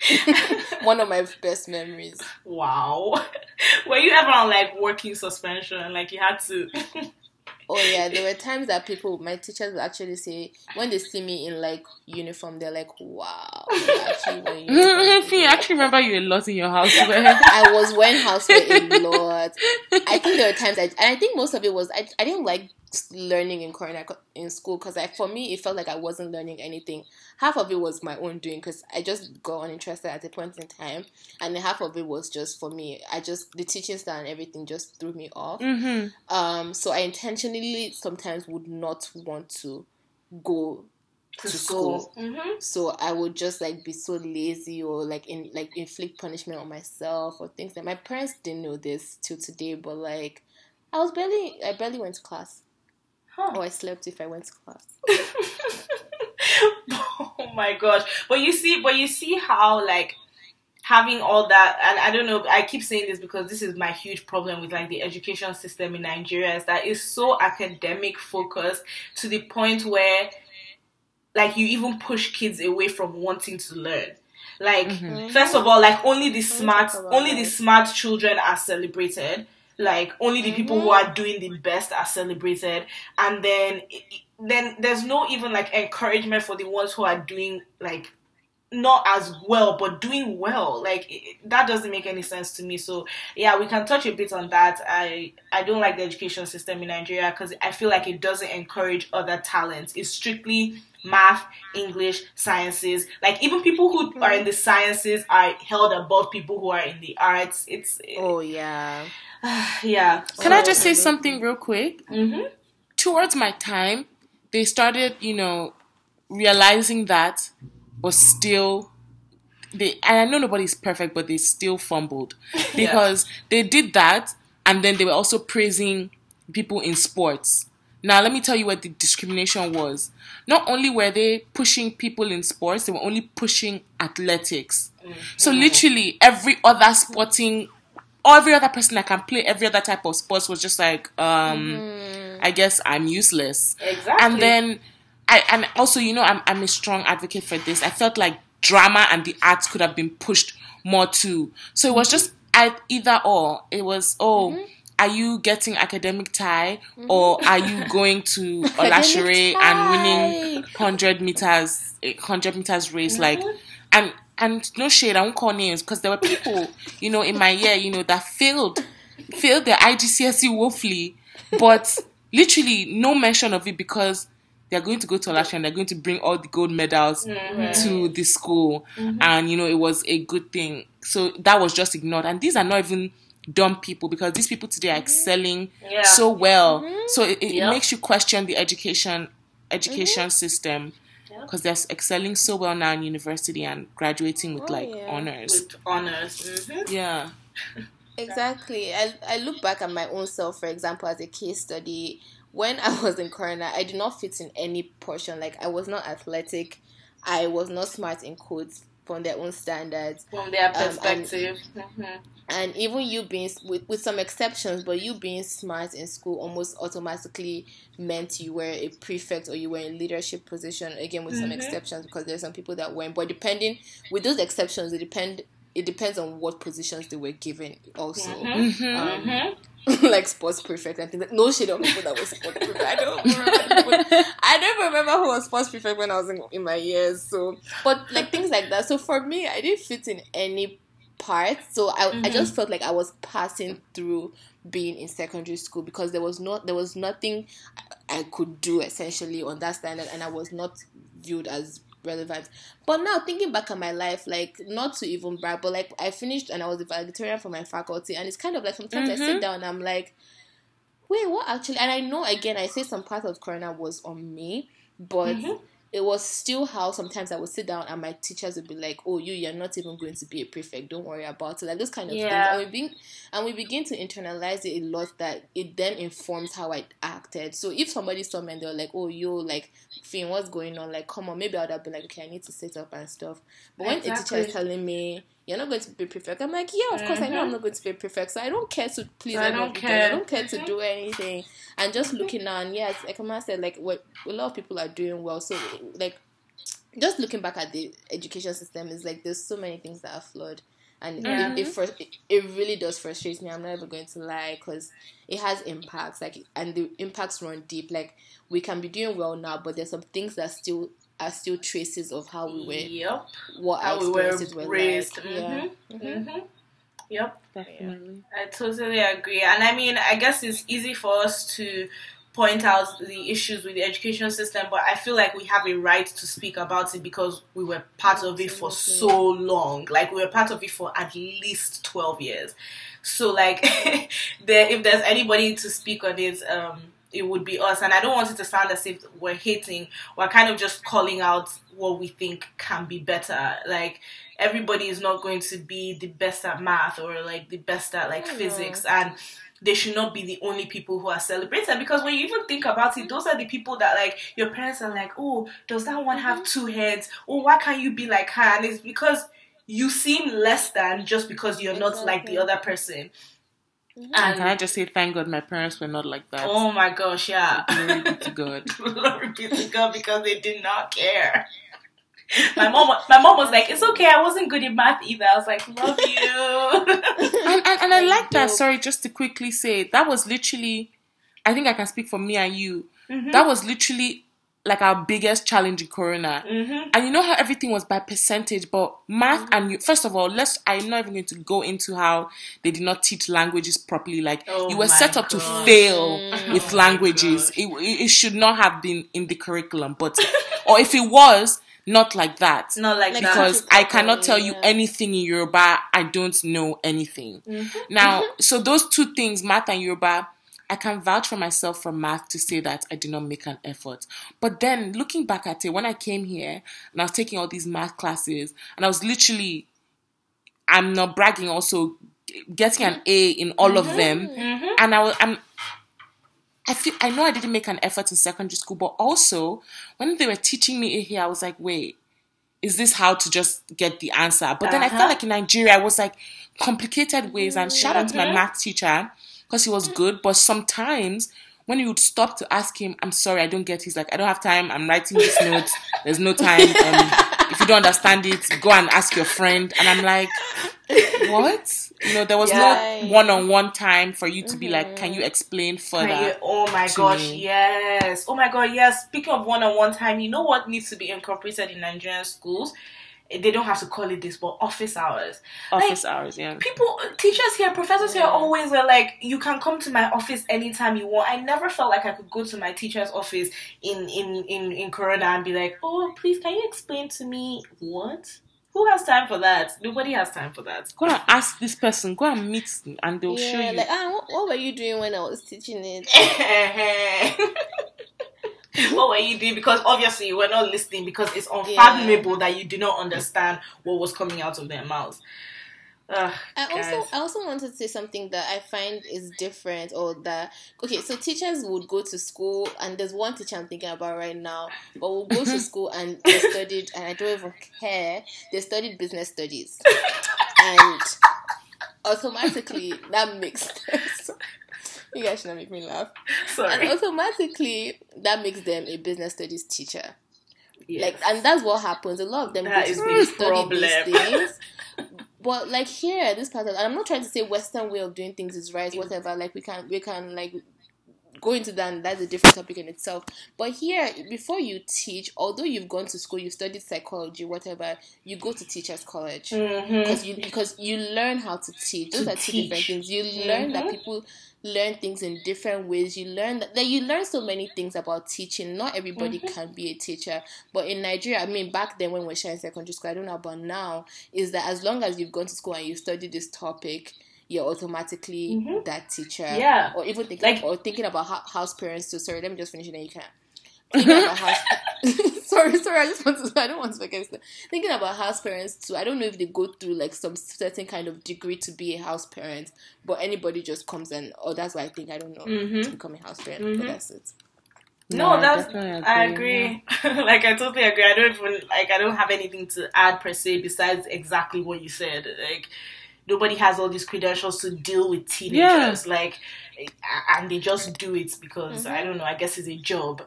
One of my best memories. wow. Were you ever on like working suspension? Like you had to. Oh yeah, there were times that people, my teachers would actually say when they see me in like uniform, they're like, "Wow, actually I actually remember you a lot in your houseware. I was wearing houseware a lot. I think there were times, I, and I think most of it was I, I didn't like learning in Corona in school because I, for me, it felt like I wasn't learning anything. Half of it was my own doing because I just got uninterested at a point in time, and half of it was just for me. I just the teaching style and everything just threw me off. Mhm. Um, so I intentionally sometimes would not want to go to To school. school. Mm-hmm. so I would just like be so lazy or like in like inflict punishment on myself or things that my parents didn't know this till today, but like I was barely I barely went to class. Huh. Or I slept if I went to class. oh my gosh. But you see, but you see how like having all that and I don't know, I keep saying this because this is my huge problem with like the education system in Nigeria is that it's so academic focused to the point where like you even push kids away from wanting to learn. Like mm-hmm. first of all, like only the smart only the smart children are celebrated. Like only the people who mm-hmm. are doing the best are celebrated, and then then there's no even like encouragement for the ones who are doing like not as well but doing well. Like it, that doesn't make any sense to me. So yeah we can touch a bit on that. I i don't like the education system in nigeria because i feel like it doesn't encourage other talents. It's strictly math english sciences. Like even people who are in the sciences are held above people who are in the arts. It's Oh yeah. yeah. Can I Oh, just say something real quick? hmm Towards my time, they started, you know, realizing that was still they and I know nobody's perfect, but they still fumbled because they did that and then they were also praising people in sports. Now let me tell you what the discrimination was. Not only were they pushing people in sports, they were only pushing athletics. So literally every other sporting every other person that can play every other type of sports was just like, um, I guess I'm useless. exactly And then I and also you know I'm I'm a strong advocate for this. I felt like drama and the arts could have been pushed more too. So it was just either or. It was oh. Mm-hmm. Are you getting academic tie, mm-hmm. or are you going to Olashore and winning hundred meters, hundred meters race? Like, mm-hmm. and and no shade, I won't call names because there were people, you know, in my year, you know, that failed, failed their IGCSE woefully, but literally no mention of it because they're going to go to Olashore and they're going to bring all the gold medals mm-hmm. to the school, mm-hmm. and you know, it was a good thing. So that was just ignored, and these are not even dumb people because these people today are mm-hmm. excelling Yeah. so well. So it, it Yep. makes you question the education education system because they're excelling so well now in university and graduating with Oh, like yeah. honors. With honors. hmm yeah. Exactly. I, I look back at my own self, for example, as a case study. When I was in Corona, I did not fit in any portion. Like, I was not athletic. I was not smart in codes from their own standards. From their Um, and- perspective. Mhm. And even you being, with, with some exceptions, but you being smart in school almost automatically meant you were a prefect or you were in leadership position. Again, with some Mhm. exceptions, because there's some people that weren't. But depending, with those exceptions, it depend. It depends on what positions they were given. Also, Mhm. Mhm. Um, Mhm. like sports prefect and things like no shit on people that were sports prefect. I don't remember. I don't remember who was sports prefect when I was in, in my years. So, but like things like that. So for me, I didn't fit in any part. So I, I Mhm. just felt like I was passing through being in secondary school because there was not there was nothing I I could do essentially on that standard, and I was not viewed as relevant. But now thinking back on my life, like not to even brag, but like I finished and I was a valedictorian for my faculty, and it's kind of like sometimes I sit Mhm. down and I'm like, wait, what actually? And I know again, I say some part of Corona was on me, but Mhm. It was still how sometimes I would sit down and my teachers would be like, "Oh, you, you're not even going to be a prefect. Don't worry about it." Like those kind of Yeah. things, and we begin and we begin to internalize it a lot. That it then informs how I acted. So if somebody saw me and they were like, "Oh, you like Finn, what's going on?" Like, come on, maybe I would have been like, "Okay, I need to sit up and stuff." But when a teacher is telling me you're not going to be prefect, I'm like, "Yeah, of course I know I'm Mhm. not going to be prefect." So I don't care to please I don't care. I don't care to do anything. And just looking down, yes, like Emma said, like what a lot of people are doing well. So like just looking back at the education system is like there's so many things that are flawed and Yeah. it, it, frus- it, it really does frustrate me i'm not even going to lie because it has impacts like and the impacts run deep like we can be doing well now but there's some things that still are still traces of how we were Yep. what How our we were experiences were raised. like yeah Mhm. Mhm. Mhm. Yep. Definitely. I totally agree. And I mean, I guess it's easy for us to point out the issues with the education system, but I feel like we have a right to speak about it because we were part of it for so long. Like we were part of it for at least 12 years. So like there if there's anybody to speak on it, um it would be us. And I don't want it to sound as if we're hating. We're kind of just calling out what we think can be better. Like everybody is not going to be the best at math or like the best at like physics and they should not be the only people who are celebrated because when you even think about it, those are the people that like your parents are like, oh, does that one have mm-hmm. two heads? Oh, why can't you be like her? And it's because you seem less than just because you're not like the other person. And And can I just say, thank God my parents were not like that. oh my gosh, yeah. Glory be to God. Glory be to God because they did not care. My mom, my mom was like, "It's okay. I wasn't good in math either." I was like, "Love you." and, and, and I Like, that. Sorry, just to quickly say, that was literally, I think I can speak for me and you. Mhm. That was literally like our biggest challenge in Corona. Mhm. And you know how everything was by percentage, but math and you, first of all, let's, I'm not even going to go into how they did not teach languages properly. Like, Oh you were set up to fail Mm. with Oh languages. It, it, it should not have been in the curriculum, but, or if it was, not like that. Not like, Like that. because I cannot tell you yeah. anything in Yoruba. I don't know anything. Mhm. Now, so those two things, math and Yoruba, I can vouch for myself from math to say that I did not make an effort. But then looking back at it, when I came here and I was taking all these math classes, and I was literally, I'm not bragging, also getting an A in all of them, Mhm. and I was, I'm. I feel I know I didn't make an effort in secondary school, but also when they were teaching me it here, I was like, wait, is this how to just get the answer? But then I Uh-huh. felt like in Nigeria, I was like complicated ways. And shout out to my Mhm. math teacher because he was good. But sometimes when you would stop to ask him, I'm sorry, I don't get. it," He's like, I don't have time. I'm writing this note. There's no time. Um, if you don't understand it, go and ask your friend. And I'm like, what? You know, there was Yeah. no one-on-one time for you to be like, can you explain further? You- oh my gosh, me. yes. Oh my god, yes. Speaking of one-on-one time, you know what needs to be incorporated in Nigerian schools? They don't have to call it this, but office hours. Office hours, yeah. People, teachers here, professors here, Yeah. always are like, you can come to my office anytime you want. I never felt like I could go to my teacher's office in in in in Corona and be like, oh, please, can you explain to me what? Who has time for that? Nobody has time for that. Go and ask this person. Go and meet, them and they'll show Yeah, you. like ah, what, what were you doing when I was teaching it? what were you doing? Because obviously you were not listening because it's unfathomable that you do not understand what was coming out of their mouths. Ugh, I guys. also I also wanted to say something that I find is different or that okay, so teachers would go to school and there's one teacher I'm thinking about right now, but will go to school and they studied and I don't even care, they studied business studies. and automatically that makes you guys should not make me laugh. And automatically that makes them a business studies teacher. Yes. Like and that's what happens. A lot of them That go to is school the to study problem. these things. But like here, this part of, and I'm not trying to say Western way of doing things is right, whatever. Like we can we can like go into that. And that's a different topic in itself. But here, before you teach, although you've gone to school, you've studied psychology, whatever, you go to teachers' college Mhm. because you because you learn how to teach. Those To are two different things. You learn that Mhm. people learn things in different ways. You learn that, that you learn so many things about teaching. Not everybody Mm-hmm. can be a teacher, but in Nigeria, I mean, back then when we were sharing secondary school, I don't know about now, is that as long as you've gone to school and you studied this topic. You're automatically Mhm. that teacher, Yeah. or even thinking Like- or thinking about ho- house parents too. Sorry, let me just finish it. Then you can. Thinking about house. sorry, sorry. I just want to. I don't want to forget. stuff. Thinking about house parents too. I don't know if they go through like some certain kind of degree to be a house parent, but anybody just comes and oh, that's why I think. I don't know Mhm. to become a house parent. Mhm. But that's it. No, I that's definitely I yeah. agree. like I totally agree. I don't even like I don't have anything to add per se besides exactly what you said. Like nobody has all these credentials to deal with teenagers. Like and they just do it because I don't know. I guess it's a job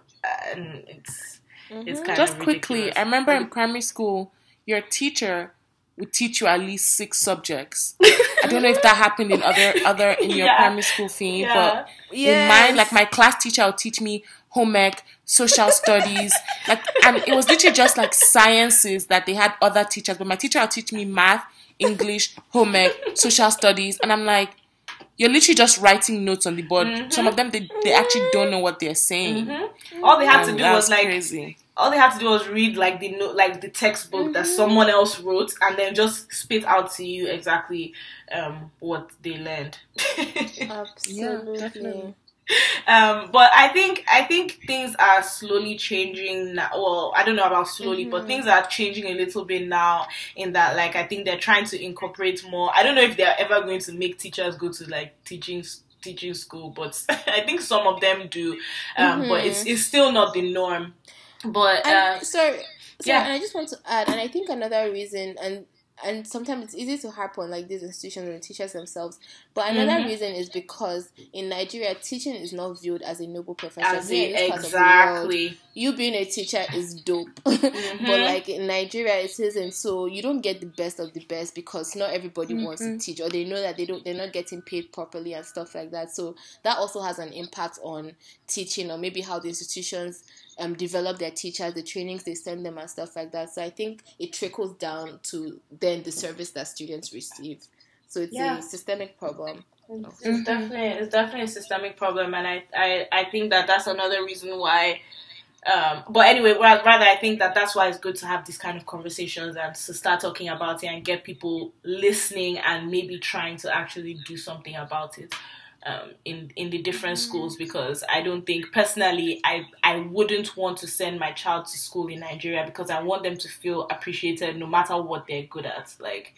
and it's it's mm-hmm. kind Just of quickly, ridiculous. I remember in primary school, your teacher would teach you at least six subjects. I don't know if that happened in other other in your Yeah. primary school thing, Yeah. but in mine, like my class teacher would teach me home ec, social studies, like and it was literally just like sciences that they had other teachers, but my teacher would teach me math, English, home ec, social studies, and I'm like, you're literally just writing notes on the board. Mm-hmm. Some of them they, they actually don't know what they're saying. all they had to do was like crazy. all they had to do was read like the note like the textbook that Mm-hmm. someone else wrote and then just spit out to you exactly um what they learned Absolutely. definitely. um but i think i think things are slowly changing now well i don't know about slowly Mm-hmm. but things are changing a little bit now in that like i think they're trying to incorporate more i don't know if they're ever going to make teachers go to like teaching teaching school but i think some of them do um but it's it's still not the norm but uh, sorry, sorry, yeah. and I just want to add, and I think another reason, and and sometimes it's easy to harp on like these institutions and teachers themselves, but another Mhm. reason is because in Nigeria, teaching is not viewed as a noble profession. as it this part of the world, exactly you being a teacher is dope, but like in Nigeria, it isn't. So you don't get the best of the best because not everybody wants to teach, or they know that they don't, they're not getting paid properly and stuff like that. So that also has an impact on teaching, or maybe how the institutions um, develop their teachers, the trainings they send them, and stuff like that. So I think it trickles down to then the service that students receive. So it's Yeah. a systemic problem. It's, it's definitely it's definitely a systemic problem, and I, I, I think that that's another reason why. Um, but anyway, rather I think that that's why it's good to have these kind of conversations and to start talking about it and get people listening and maybe trying to actually do something about it. Um, in in the different schools because I don't think personally I I wouldn't want to send my child to school in Nigeria because I want them to feel appreciated no matter what they're good at like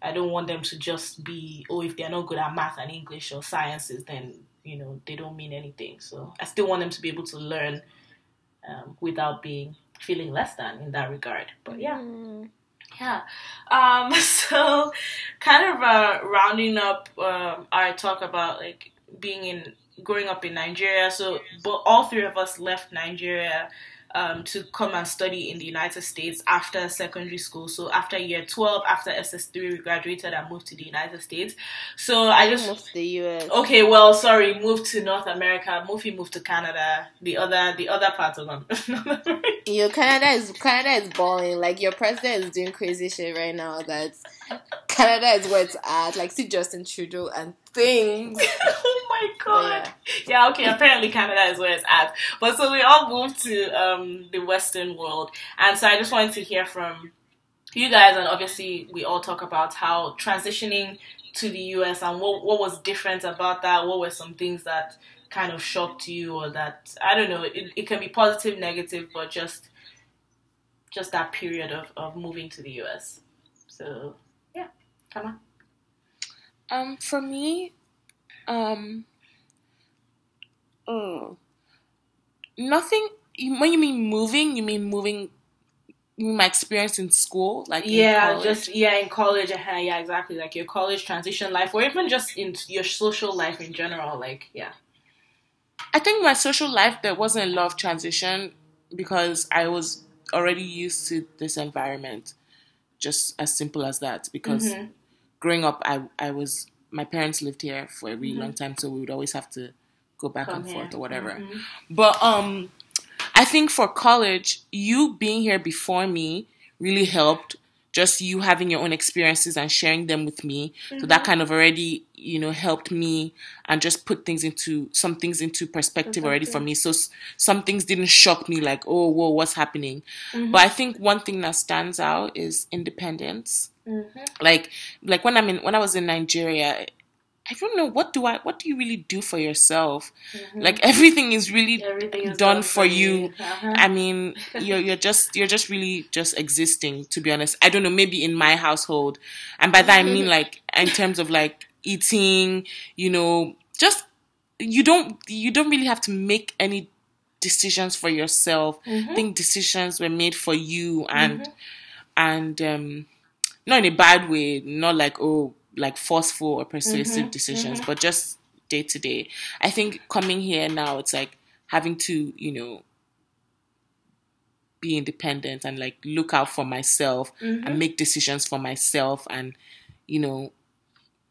I don't want them to just be, oh, if they're not good at math and English or sciences, then, you know, they don't mean anything. So I still want them to be able to learn um, without being, feeling less than in that regard. But yeah, yeah. Um, so kind of uh, rounding up um, our talk about like being in, growing up in Nigeria. So, but all three of us left Nigeria um, to come and study in the United States after secondary school. So after year 12, after SS3, we graduated and moved to the United States. So I just Moved to the US. Okay, well, sorry, moved to North America. Mofi moved to Canada. The other, the other part of them. You Canada is Canada is balling. Like your president is doing crazy shit right now. That Canada is where it's at. Like see Justin Trudeau and things. my god. Yeah. okay. Apparently, Canada is where it's at. But so we all moved to um, the Western world, and so I just wanted to hear from you guys, and obviously we all talk about how transitioning to the US and what what was different about that. What were some things that kind of shocked you, or that I don't know. It, it can be positive, negative, but just just that period of, of moving to the US. So yeah, come on. Um, for me, um, oh, nothing. When you mean moving, you mean moving. You mean my experience in school, like in yeah, just yeah, in college, uh, yeah, exactly, like your college transition life, or even just in your social life in general, like yeah. I think my social life there wasn't a lot of transition because I was already used to this environment. Just as simple as that. Because Mhm. growing up, I I was my parents lived here for a really long time, so we would always have to go back Come and forth or whatever. Mhm. But um, I think for college, you being here before me really helped. Just you having your own experiences and sharing them with me, so that kind of already you know helped me and just put things into some things into perspective already for me. So s- some things didn't shock me like oh whoa what's happening. But I think one thing that stands out is independence. Mhm. Like like when I'm in when I was in Nigeria, I don't know what do I what do you really do for yourself? Like everything is really Everything is done for you. Uh-huh. I mean, you're you're just you're just really just existing. To be honest, I don't know. Maybe in my household, and by that I mean like in terms of like eating. You know, just you don't you don't really have to make any decisions for yourself. I think decisions were made for you, and and um, not in a bad way. Not like oh like forceful or persuasive mm-hmm. decisions, mm-hmm. but just day to day. I think coming here now, it's like having to, you know, be independent and like look out for myself and mm-hmm. make decisions for myself and, you know,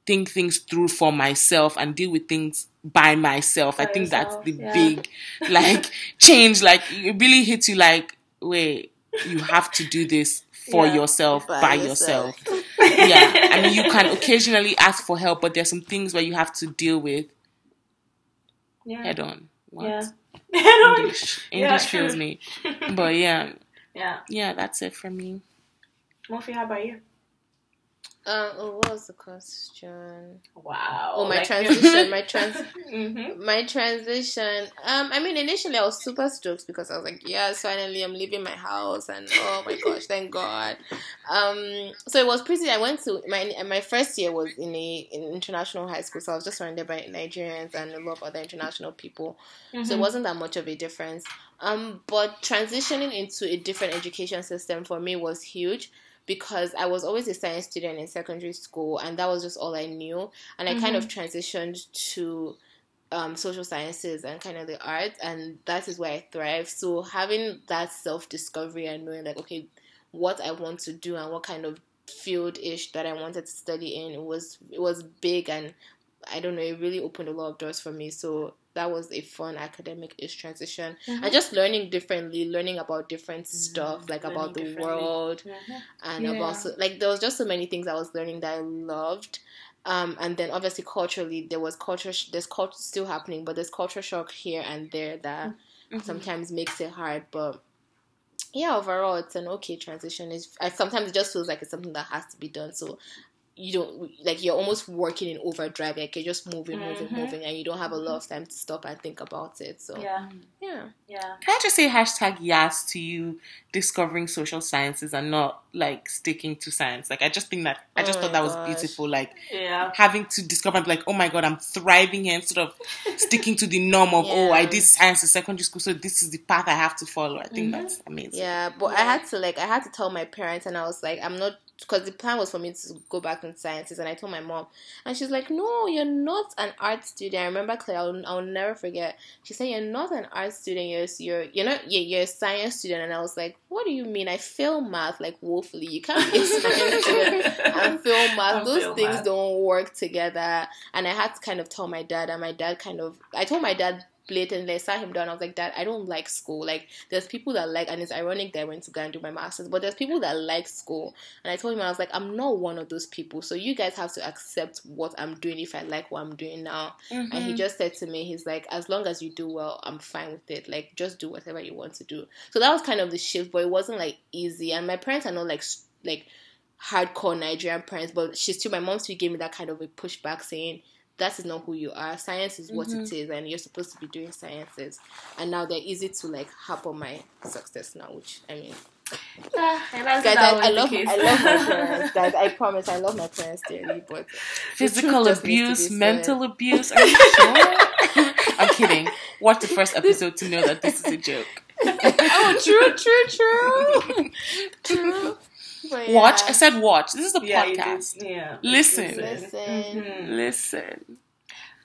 think things through for myself and deal with things by myself. I By think that's the yeah. big like change. Like it really hits you like, wait, you have to do this for Yeah. yourself By by, yourself. yourself. yeah. I mean you can occasionally ask for help, but there's some things where you have to deal with yeah. head on. What? Yeah. English. Yeah, English kills true. me. But yeah, yeah. yeah, that's it for me. Mofi, how about you? Um, oh, what was the question? Wow. Oh, my Like- transition, my trans, Mhm. my transition. Um, I mean, initially I was super stoked because I was like, yes, finally I'm leaving my house, and oh my gosh, thank God. Um, so it was pretty. I went to my my first year was in a in international high school, so I was just surrounded by Nigerians and a lot of other international people. So Mm-hmm. it wasn't that much of a difference. Um, but transitioning into a different education system for me was huge because I was always a science student in secondary school, and that was just all I knew. And I kind of transitioned to um, social sciences and kind of the arts, and that is where I thrive. So having that self discovery and knowing like, okay, what I want to do and what kind of field ish that I wanted to study in, it was it was big and I don't know, it really opened a lot of doors for me. So that was a fun academic ish transition. And just learning differently, learning about different stuff, like Learning about the world Mhm. and Yeah. about so, like there was just so many things I was learning that I loved. Um, and then obviously culturally there was culture sh- there's culture still happening, but there's culture shock here and there that sometimes makes it hard. But yeah, overall it's an okay transition. It's I sometimes it just feels like it's something that has to be done. So you don't like you're almost working in overdrive, like you're just moving, moving, Mhm. moving, and you don't have a lot of time to stop and think about it. So Yeah. yeah. Yeah. Can I just say hashtag yes to you discovering social sciences and not like sticking to science? Like I just think that I just Oh thought my that was beautiful. Like Yeah. having to discover like, oh my god, I'm thriving here instead of sticking to the norm of oh I did science in secondary school, so this is the path I have to follow. I think that's amazing. Mm-hmm. Yeah, but I had to like I had to tell my parents, and I was like, I'm not because the plan was for me to go back in sciences, and I told my mom, and she's like, No, you're not an art student. I remember Claire, I'll, I'll never forget. She said, You're not an art student. You're you're you're not you're, you're a science student, and I was like, What do you mean? I fail math like woefully. You can't be a science student and fail math. Those things math. don't work together. And I had to kind of tell my dad, and my dad kind of I told my dad blatantly, I sat him down. I was like, Dad, I don't like school. Like, there's people that like, and it's ironic that I went to go and do my master's, but there's people that like school. And I told him, I was like, I'm not one of those people. So you guys have to accept what I'm doing if I like what I'm doing now. And he mm-hmm. just said to me, he's like, as long as you do well, I'm fine with it. Like, just do whatever you want to do. So that was kind of the shift, but it wasn't like easy. And my parents are not like, like hardcore Nigerian parents, but she still my mom still gave me that kind of a pushback saying that is not who you are. Science is what Mm-hmm. it is, and you're supposed to be doing sciences. And now they're easy to like hop on my success now, which I mean, Ah, guys, I, I love. I love my parents, guys. I promise, I love my parents dearly, but Physical truth just needs to be abuse, said. mental abuse. Are you sure? I'm kidding. Watch the first episode to know that this is a joke. oh, true, true, true, true. But Watch. yeah. I said watch. This is a yeah, podcast. did. Yeah. Listen. Listen. Mhm. Listen.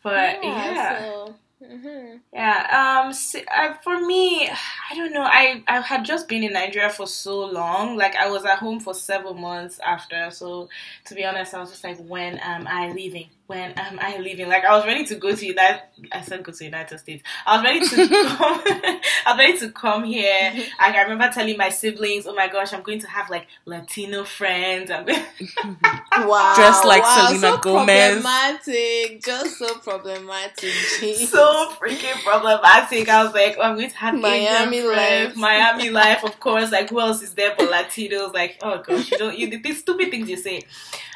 But yeah. So, mhm. Yeah. Um. s I for me, I don't know. I I had just been in Nigeria for so long. Like I was at home for several months after. So to be honest, I was just like, when am I leaving? When um, am I leaving? Like I was ready to go to United. I said go to United States. I was ready to come. I was ready to come here. Mm-hmm. Like I remember telling my siblings, "Oh my gosh, I'm going to have like Latino friends." I'm going. Wow. Dressed like wow, Selena so Gomez. Problematic. Just so problematic. Jeez. so freaking problematic. I was like, oh, I'm going to have Miami Asian friends, life. Miami life, of course. Like, who else is there but Latinos? Like, oh gosh, you don't, you these stupid things you say.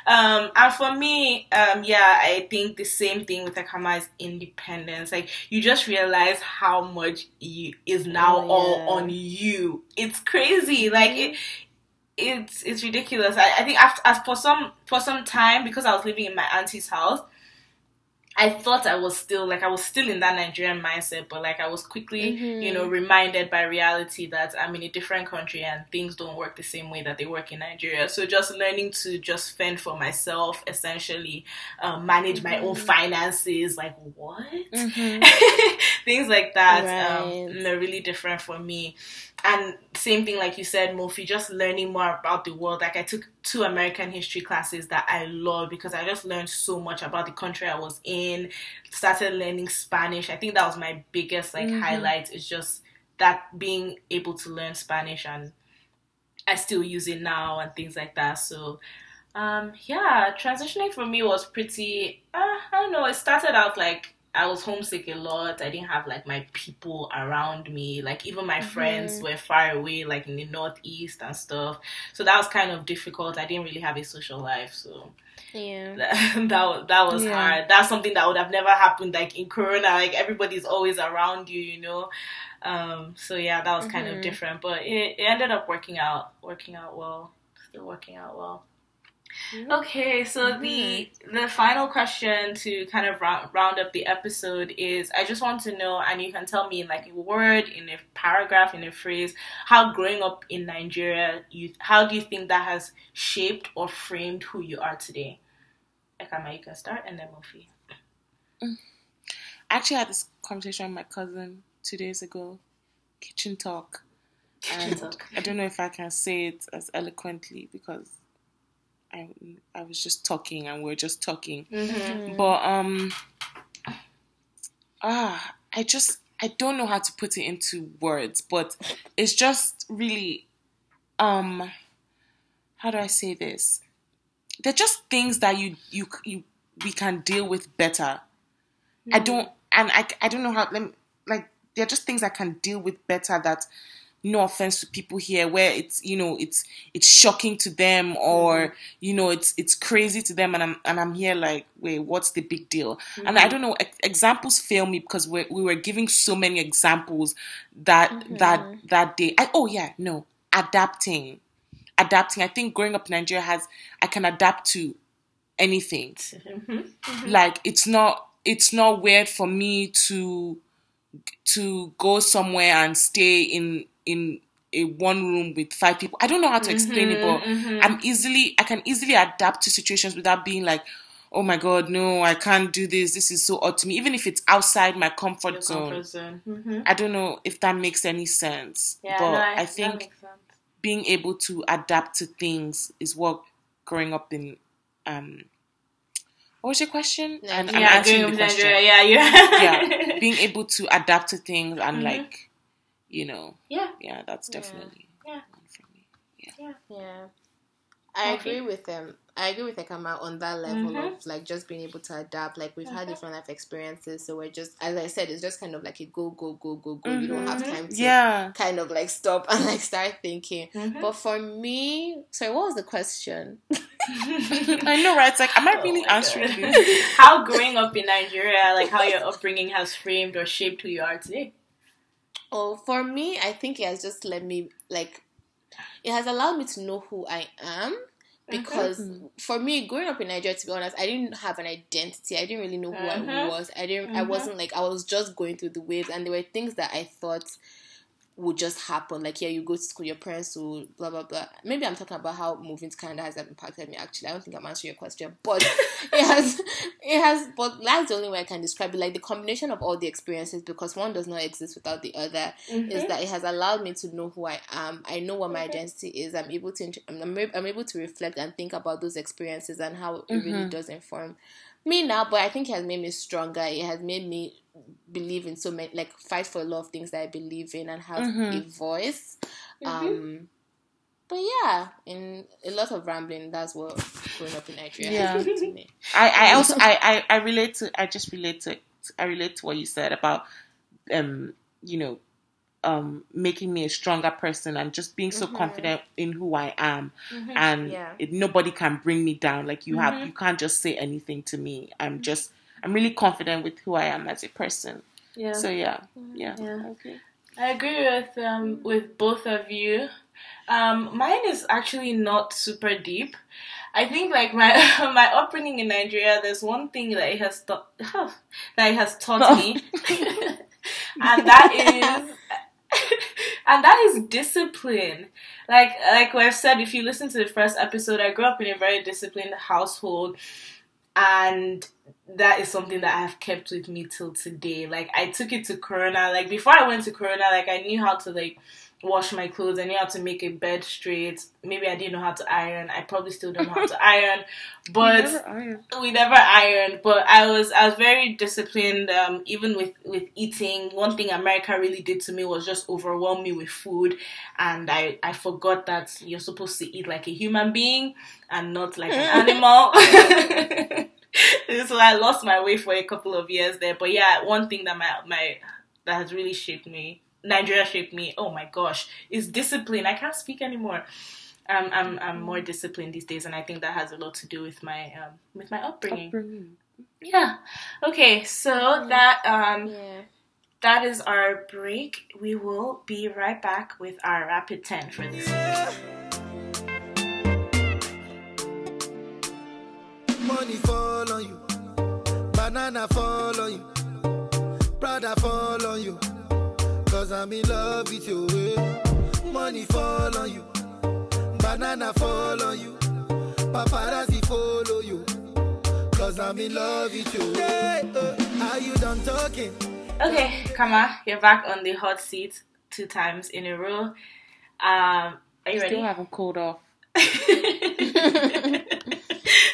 Um, and for me, um, yeah, I think the same thing with Ekama is independence. Like, you just realize how much you, is now Oh, all yeah. Mm-hmm. on you. It's crazy. Like, it, it's it's ridiculous. I, I think after as for some for some time because I was living in my auntie's house, I thought I was still like I was still in that Nigerian mindset, but like I was quickly, Mhm. you know, reminded by reality that I'm in a different country and things don't work the same way that they work in Nigeria. So just learning to just fend for myself, essentially, um, manage my own finances, like what? things like that Right. um, they're really different for me and same thing like you said mofi just learning more about the world. Like i took two american history classes that i love because i just learned so much about the country i was in started learning spanish. I think that was my biggest like Mhm. highlight is just that being able to learn spanish and i still use it now and things like that. So um yeah transitioning for me was pretty uh, i don't know it started out like I was homesick a lot. I didn't have like my people around me. Like even my friends were far away, like in the northeast and stuff. So that was kind of difficult. I didn't really have a social life, so Yeah. that that, was- that was Yeah. hard. That's something that would have never happened like in Corona. Like everybody's always around you, you know. Um, so yeah, that was kind of Mhm. different, but it, it ended up working out, working out well. Still working out well. Okay, so the the final question to kind of round, round up the episode is I just want to know, and you can tell me in like a word, in a paragraph, in a phrase, how growing up in Nigeria, you how do you think that has shaped or framed who you are today? Ekama, you can start, and then Mofi. Mm. I actually had this conversation with my cousin two days ago. Kitchen talk. And talk. I don't know if I can say it as eloquently because I I was just talking and we are just talking. Mm-hmm. But um ah I just I don't know how to put it into words, but it's just really um how do I say this? They're just things that you you you we can deal with better. I don't and I I don't know how like they're just things I can deal with better that no offense to people here where it's you know it's it's shocking to them or mm-hmm. you know it's it's crazy to them and I'm and I'm here like wait what's the big deal? And I mm-hmm. don't know ex- examples fail me because we we were giving so many examples that mm-hmm. that that day. I, oh yeah no adapting. Adapting. I think growing up in Nigeria has I can adapt to anything. Mm-hmm. like it's not it's not weird for me to to go somewhere and stay in in a one room with five people. I don't know how to explain it, but I'm easily I can easily adapt to situations without being like, oh my god, no, I can't do this. This is so odd to me. Even if it's outside my comfort Your zone. comfort zone. Mm-hmm. I don't know if that makes any sense. Yeah, but no, I, that think being able to adapt to things is what growing up in um what was your question? And I'm yeah, answering the question. Nigeria. Yeah, yeah. yeah, being able to adapt to things and Mhm. like, you know, yeah. yeah, that's definitely Yeah. one for me. Yeah. I Okay. agree with them. I agree with Ekama on that level Mhm. of like just being able to adapt. Like we've had Mhm. different life experiences, so we're just, as I said, it's just kind of like a go, go, go, go, go. You don't have Mhm. time to Yeah. kind of like stop and like start thinking. Mhm. But for me, sorry, what was the question? I know, right? It's like, am I Oh really my answering God. this? how growing up in Nigeria, like how your upbringing has framed or shaped who you are today. Oh, for me, I think it has just let me like it has allowed me to know who I am because for me, growing up in Nigeria, to be honest, I didn't have an identity. I didn't really know who I Mhm. was. I didn't. I Mhm. wasn't like I was just going through the waves, and there were things that I thought would just happen. Like, yeah, you go to school, your parents will blah blah blah. Maybe I'm talking about how moving to Canada has impacted me. Actually, I don't think I'm answering your question, but it has, it has. But that's the only way I can describe it. Like the combination of all the experiences, because one does not exist without the other is mm-hmm. that it has allowed me to know who I am. I know what my mm-hmm. identity is. I'm able to I'm, I'm I'm able to reflect and think about those experiences and how it really mm-hmm. does inform me now. But I think it has made me stronger. It has made me believe in so many like fight for a lot of things that I believe in and have a voice. Um but yeah, in a lot of rambling, that's what growing up in Nigeria Yeah. has done to me. I, I also I, I, I relate to I just relate to I relate to what you said about um you know um making me a stronger person and just being so confident in who I am. And Yeah. it, nobody can bring me down. Like you have you can't just say anything to me. I'm just I'm really confident with who I am as a person. Yeah. so yeah. Yeah, Yeah. okay. I agree with um with both of you. Um, mine is actually not super deep. I think like my my upbringing in Nigeria, there's one thing that it has taught that it has taught me, and that is and that is discipline. Like like I've said, if you listen to the first episode, I grew up in a very disciplined household, and that is something that I have kept with me till today. Like I took it to Corona. Like before I went to Corona, like I knew how to like wash my clothes. I knew how to make a bed straight. Maybe I didn't know how to iron. I probably still don't know how to iron. But Never iron. we never ironed but i was i was very disciplined um even with with eating one thing america really did to me was just overwhelm me with food and i i forgot that you're supposed to eat like a human being and not like an animal so i lost my way for a couple of years there but yeah one thing that my my that has really shaped me nigeria shaped me oh my gosh is discipline i can't speak anymore I'm, I'm I'm more disciplined these days, and I think that has a lot to do with my um, with my upbringing. Upbringing. Yeah. Okay, so that um Yeah. that is our break. We will be right back with our rapid ten for this week. Money fall on you, banana fall on you, Prada fall on you. Cause I'm in love with you. eh. Money fall on you, banana fall on you, paparazzi follow you. Cause I'm in love with you. eh, eh. Are you done talking? Okay, Kama, you're back on the hot seat two times in a row. Um, are you Still ready? haven't cooled off.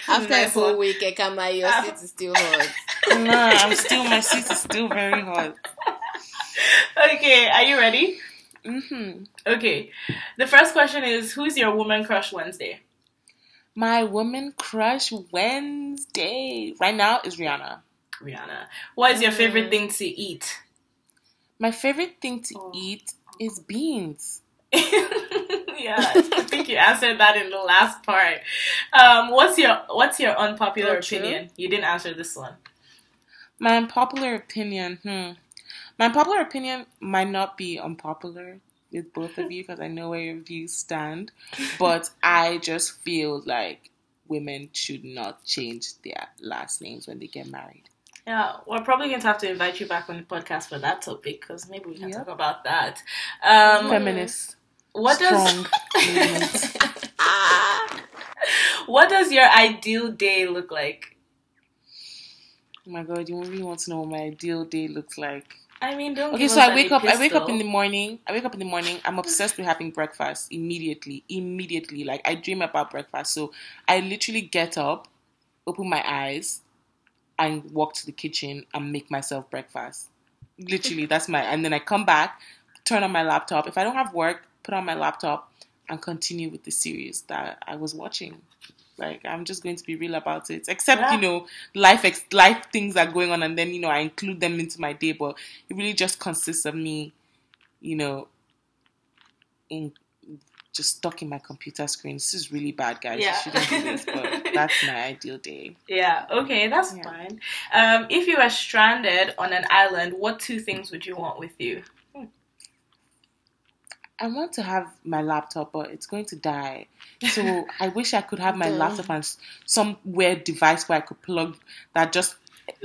After a Nice full one. week, Ekama, your Ah. seat is still hot. Nah, I'm still my seat is still very hot. Okay, are you ready? hmm Okay, the first question is Who's your woman crush Wednesday? My woman crush Wednesday right now is Rihanna. Rihanna. What is your favorite thing to eat? My favorite thing to Oh. eat is beans. yeah, I think you answered that in the last part. Um, what's your What's your unpopular Oh, opinion? You didn't answer this one. My unpopular opinion, hmm. My popular opinion might not be unpopular with both of you because I know where your views stand, but I just feel like women should not change their last names when they get married. Yeah, we're probably going to have to invite you back on the podcast for that topic because maybe we can Yep. talk about that. Um, Feminist, what strong does. What does your ideal day look like? Oh my god, you really want to know what my ideal day looks like? I mean, don't. Okay, so I wake up. I wake up in the morning. I wake up in the morning. I'm obsessed with having breakfast immediately. Immediately, like I dream about breakfast. So I literally get up, open my eyes, and walk to the kitchen and make myself breakfast. Literally, that's my. And then I come back, turn on my laptop. If I don't have work, put on my laptop and continue with the series that I was watching. Like I'm just going to be real about it. Except Yeah. you know, life ex- life things are going on, and then you know I include them into my day. But it really just consists of me, you know, in just stuck in my computer screen. This is really bad, guys. Yeah. You shouldn't do this, but that's my ideal day. Yeah, okay, that's Yeah. fine. Um, if you were stranded on an island, what two things would you want with you? I want to have my laptop, but it's going to die. So I wish I could have my laptop and some weird device where I could plug that just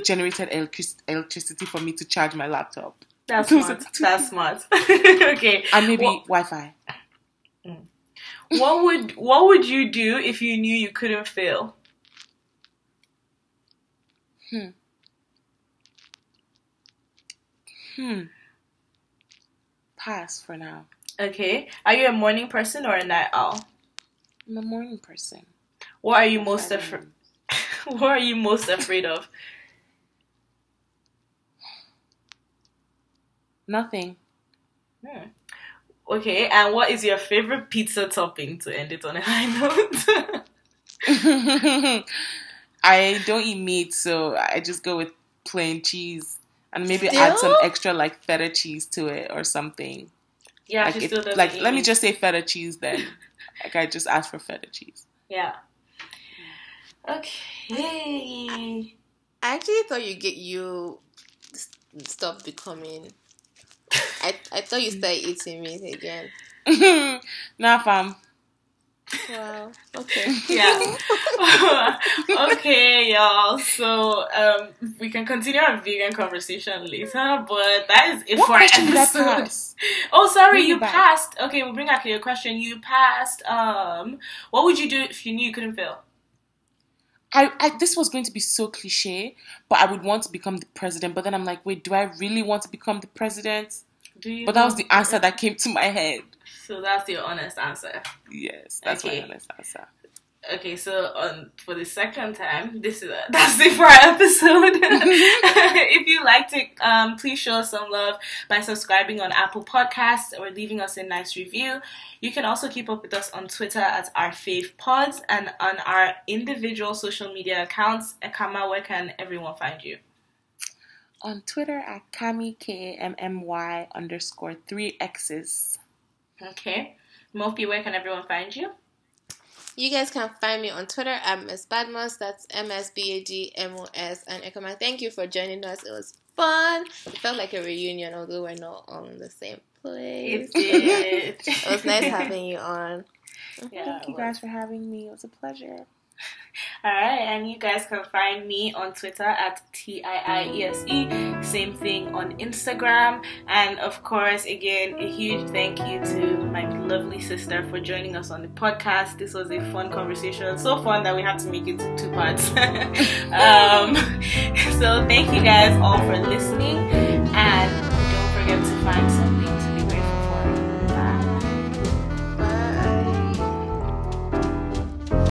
generated electric- electricity for me to charge my laptop. That's smart. That's smart. okay. And maybe Wi-Fi. What would what would you do if you knew you couldn't fail? Hmm. Hmm. Pass for now. Okay. Are you a morning person or a night owl? I'm a morning person. What are you most afraid? what are you most afraid of? Nothing. Hmm. Okay. And what is your favorite pizza topping to end it on a high note? I don't eat meat, so I just go with plain cheese and maybe add some extra like feta cheese to it or something. Yeah, like, she it- still doesn't like eat let me meat. just say feta cheese then. like I just asked for feta cheese. Yeah. Okay. I actually thought you get you s- stop becoming. I I thought you started eating meat again. nah, fam. Wow. Okay. Yeah. okay, y'all. So um, we can continue our vegan conversation later, but that is it What for our question did I episode. Oh, sorry, Bring you it back. passed. Okay, we'll bring back your question. You passed. Um, what would you do if you knew you couldn't fail? I, I this was going to be so cliche, but I would want to become the president. But then I'm like, wait, do I really want to become the president? Do you? But that was the answer that came to my head. So that's your honest answer. Yes, that's Okay. my honest answer. Okay, so um, for the second time, this is that's it for our episode. if you liked it, um, please show us some love by subscribing on Apple Podcasts or leaving us a nice review. You can also keep up with us on Twitter at our fave pods and on our individual social media accounts. Ekama, where can everyone find you? On Twitter at Kammy K A M M Y underscore three X's. Okay, Mofi, where can everyone find you? You guys can find me on Twitter at Miss Badmos. That's M S B A D M O S. And Ekama, thank you for joining us. It was fun. It felt like a reunion, although we're not on the same place. It did. It was nice having you on. Yeah, Thank you guys for having me. It was a pleasure. All right, and you guys can find me on Twitter at T I I E S E. Same thing on Instagram. And of course, again, a huge thank you to my lovely sister for joining us on the podcast. This was a fun conversation. So fun that we had to make it to two parts. um, so thank you guys all for listening. And don't forget to find some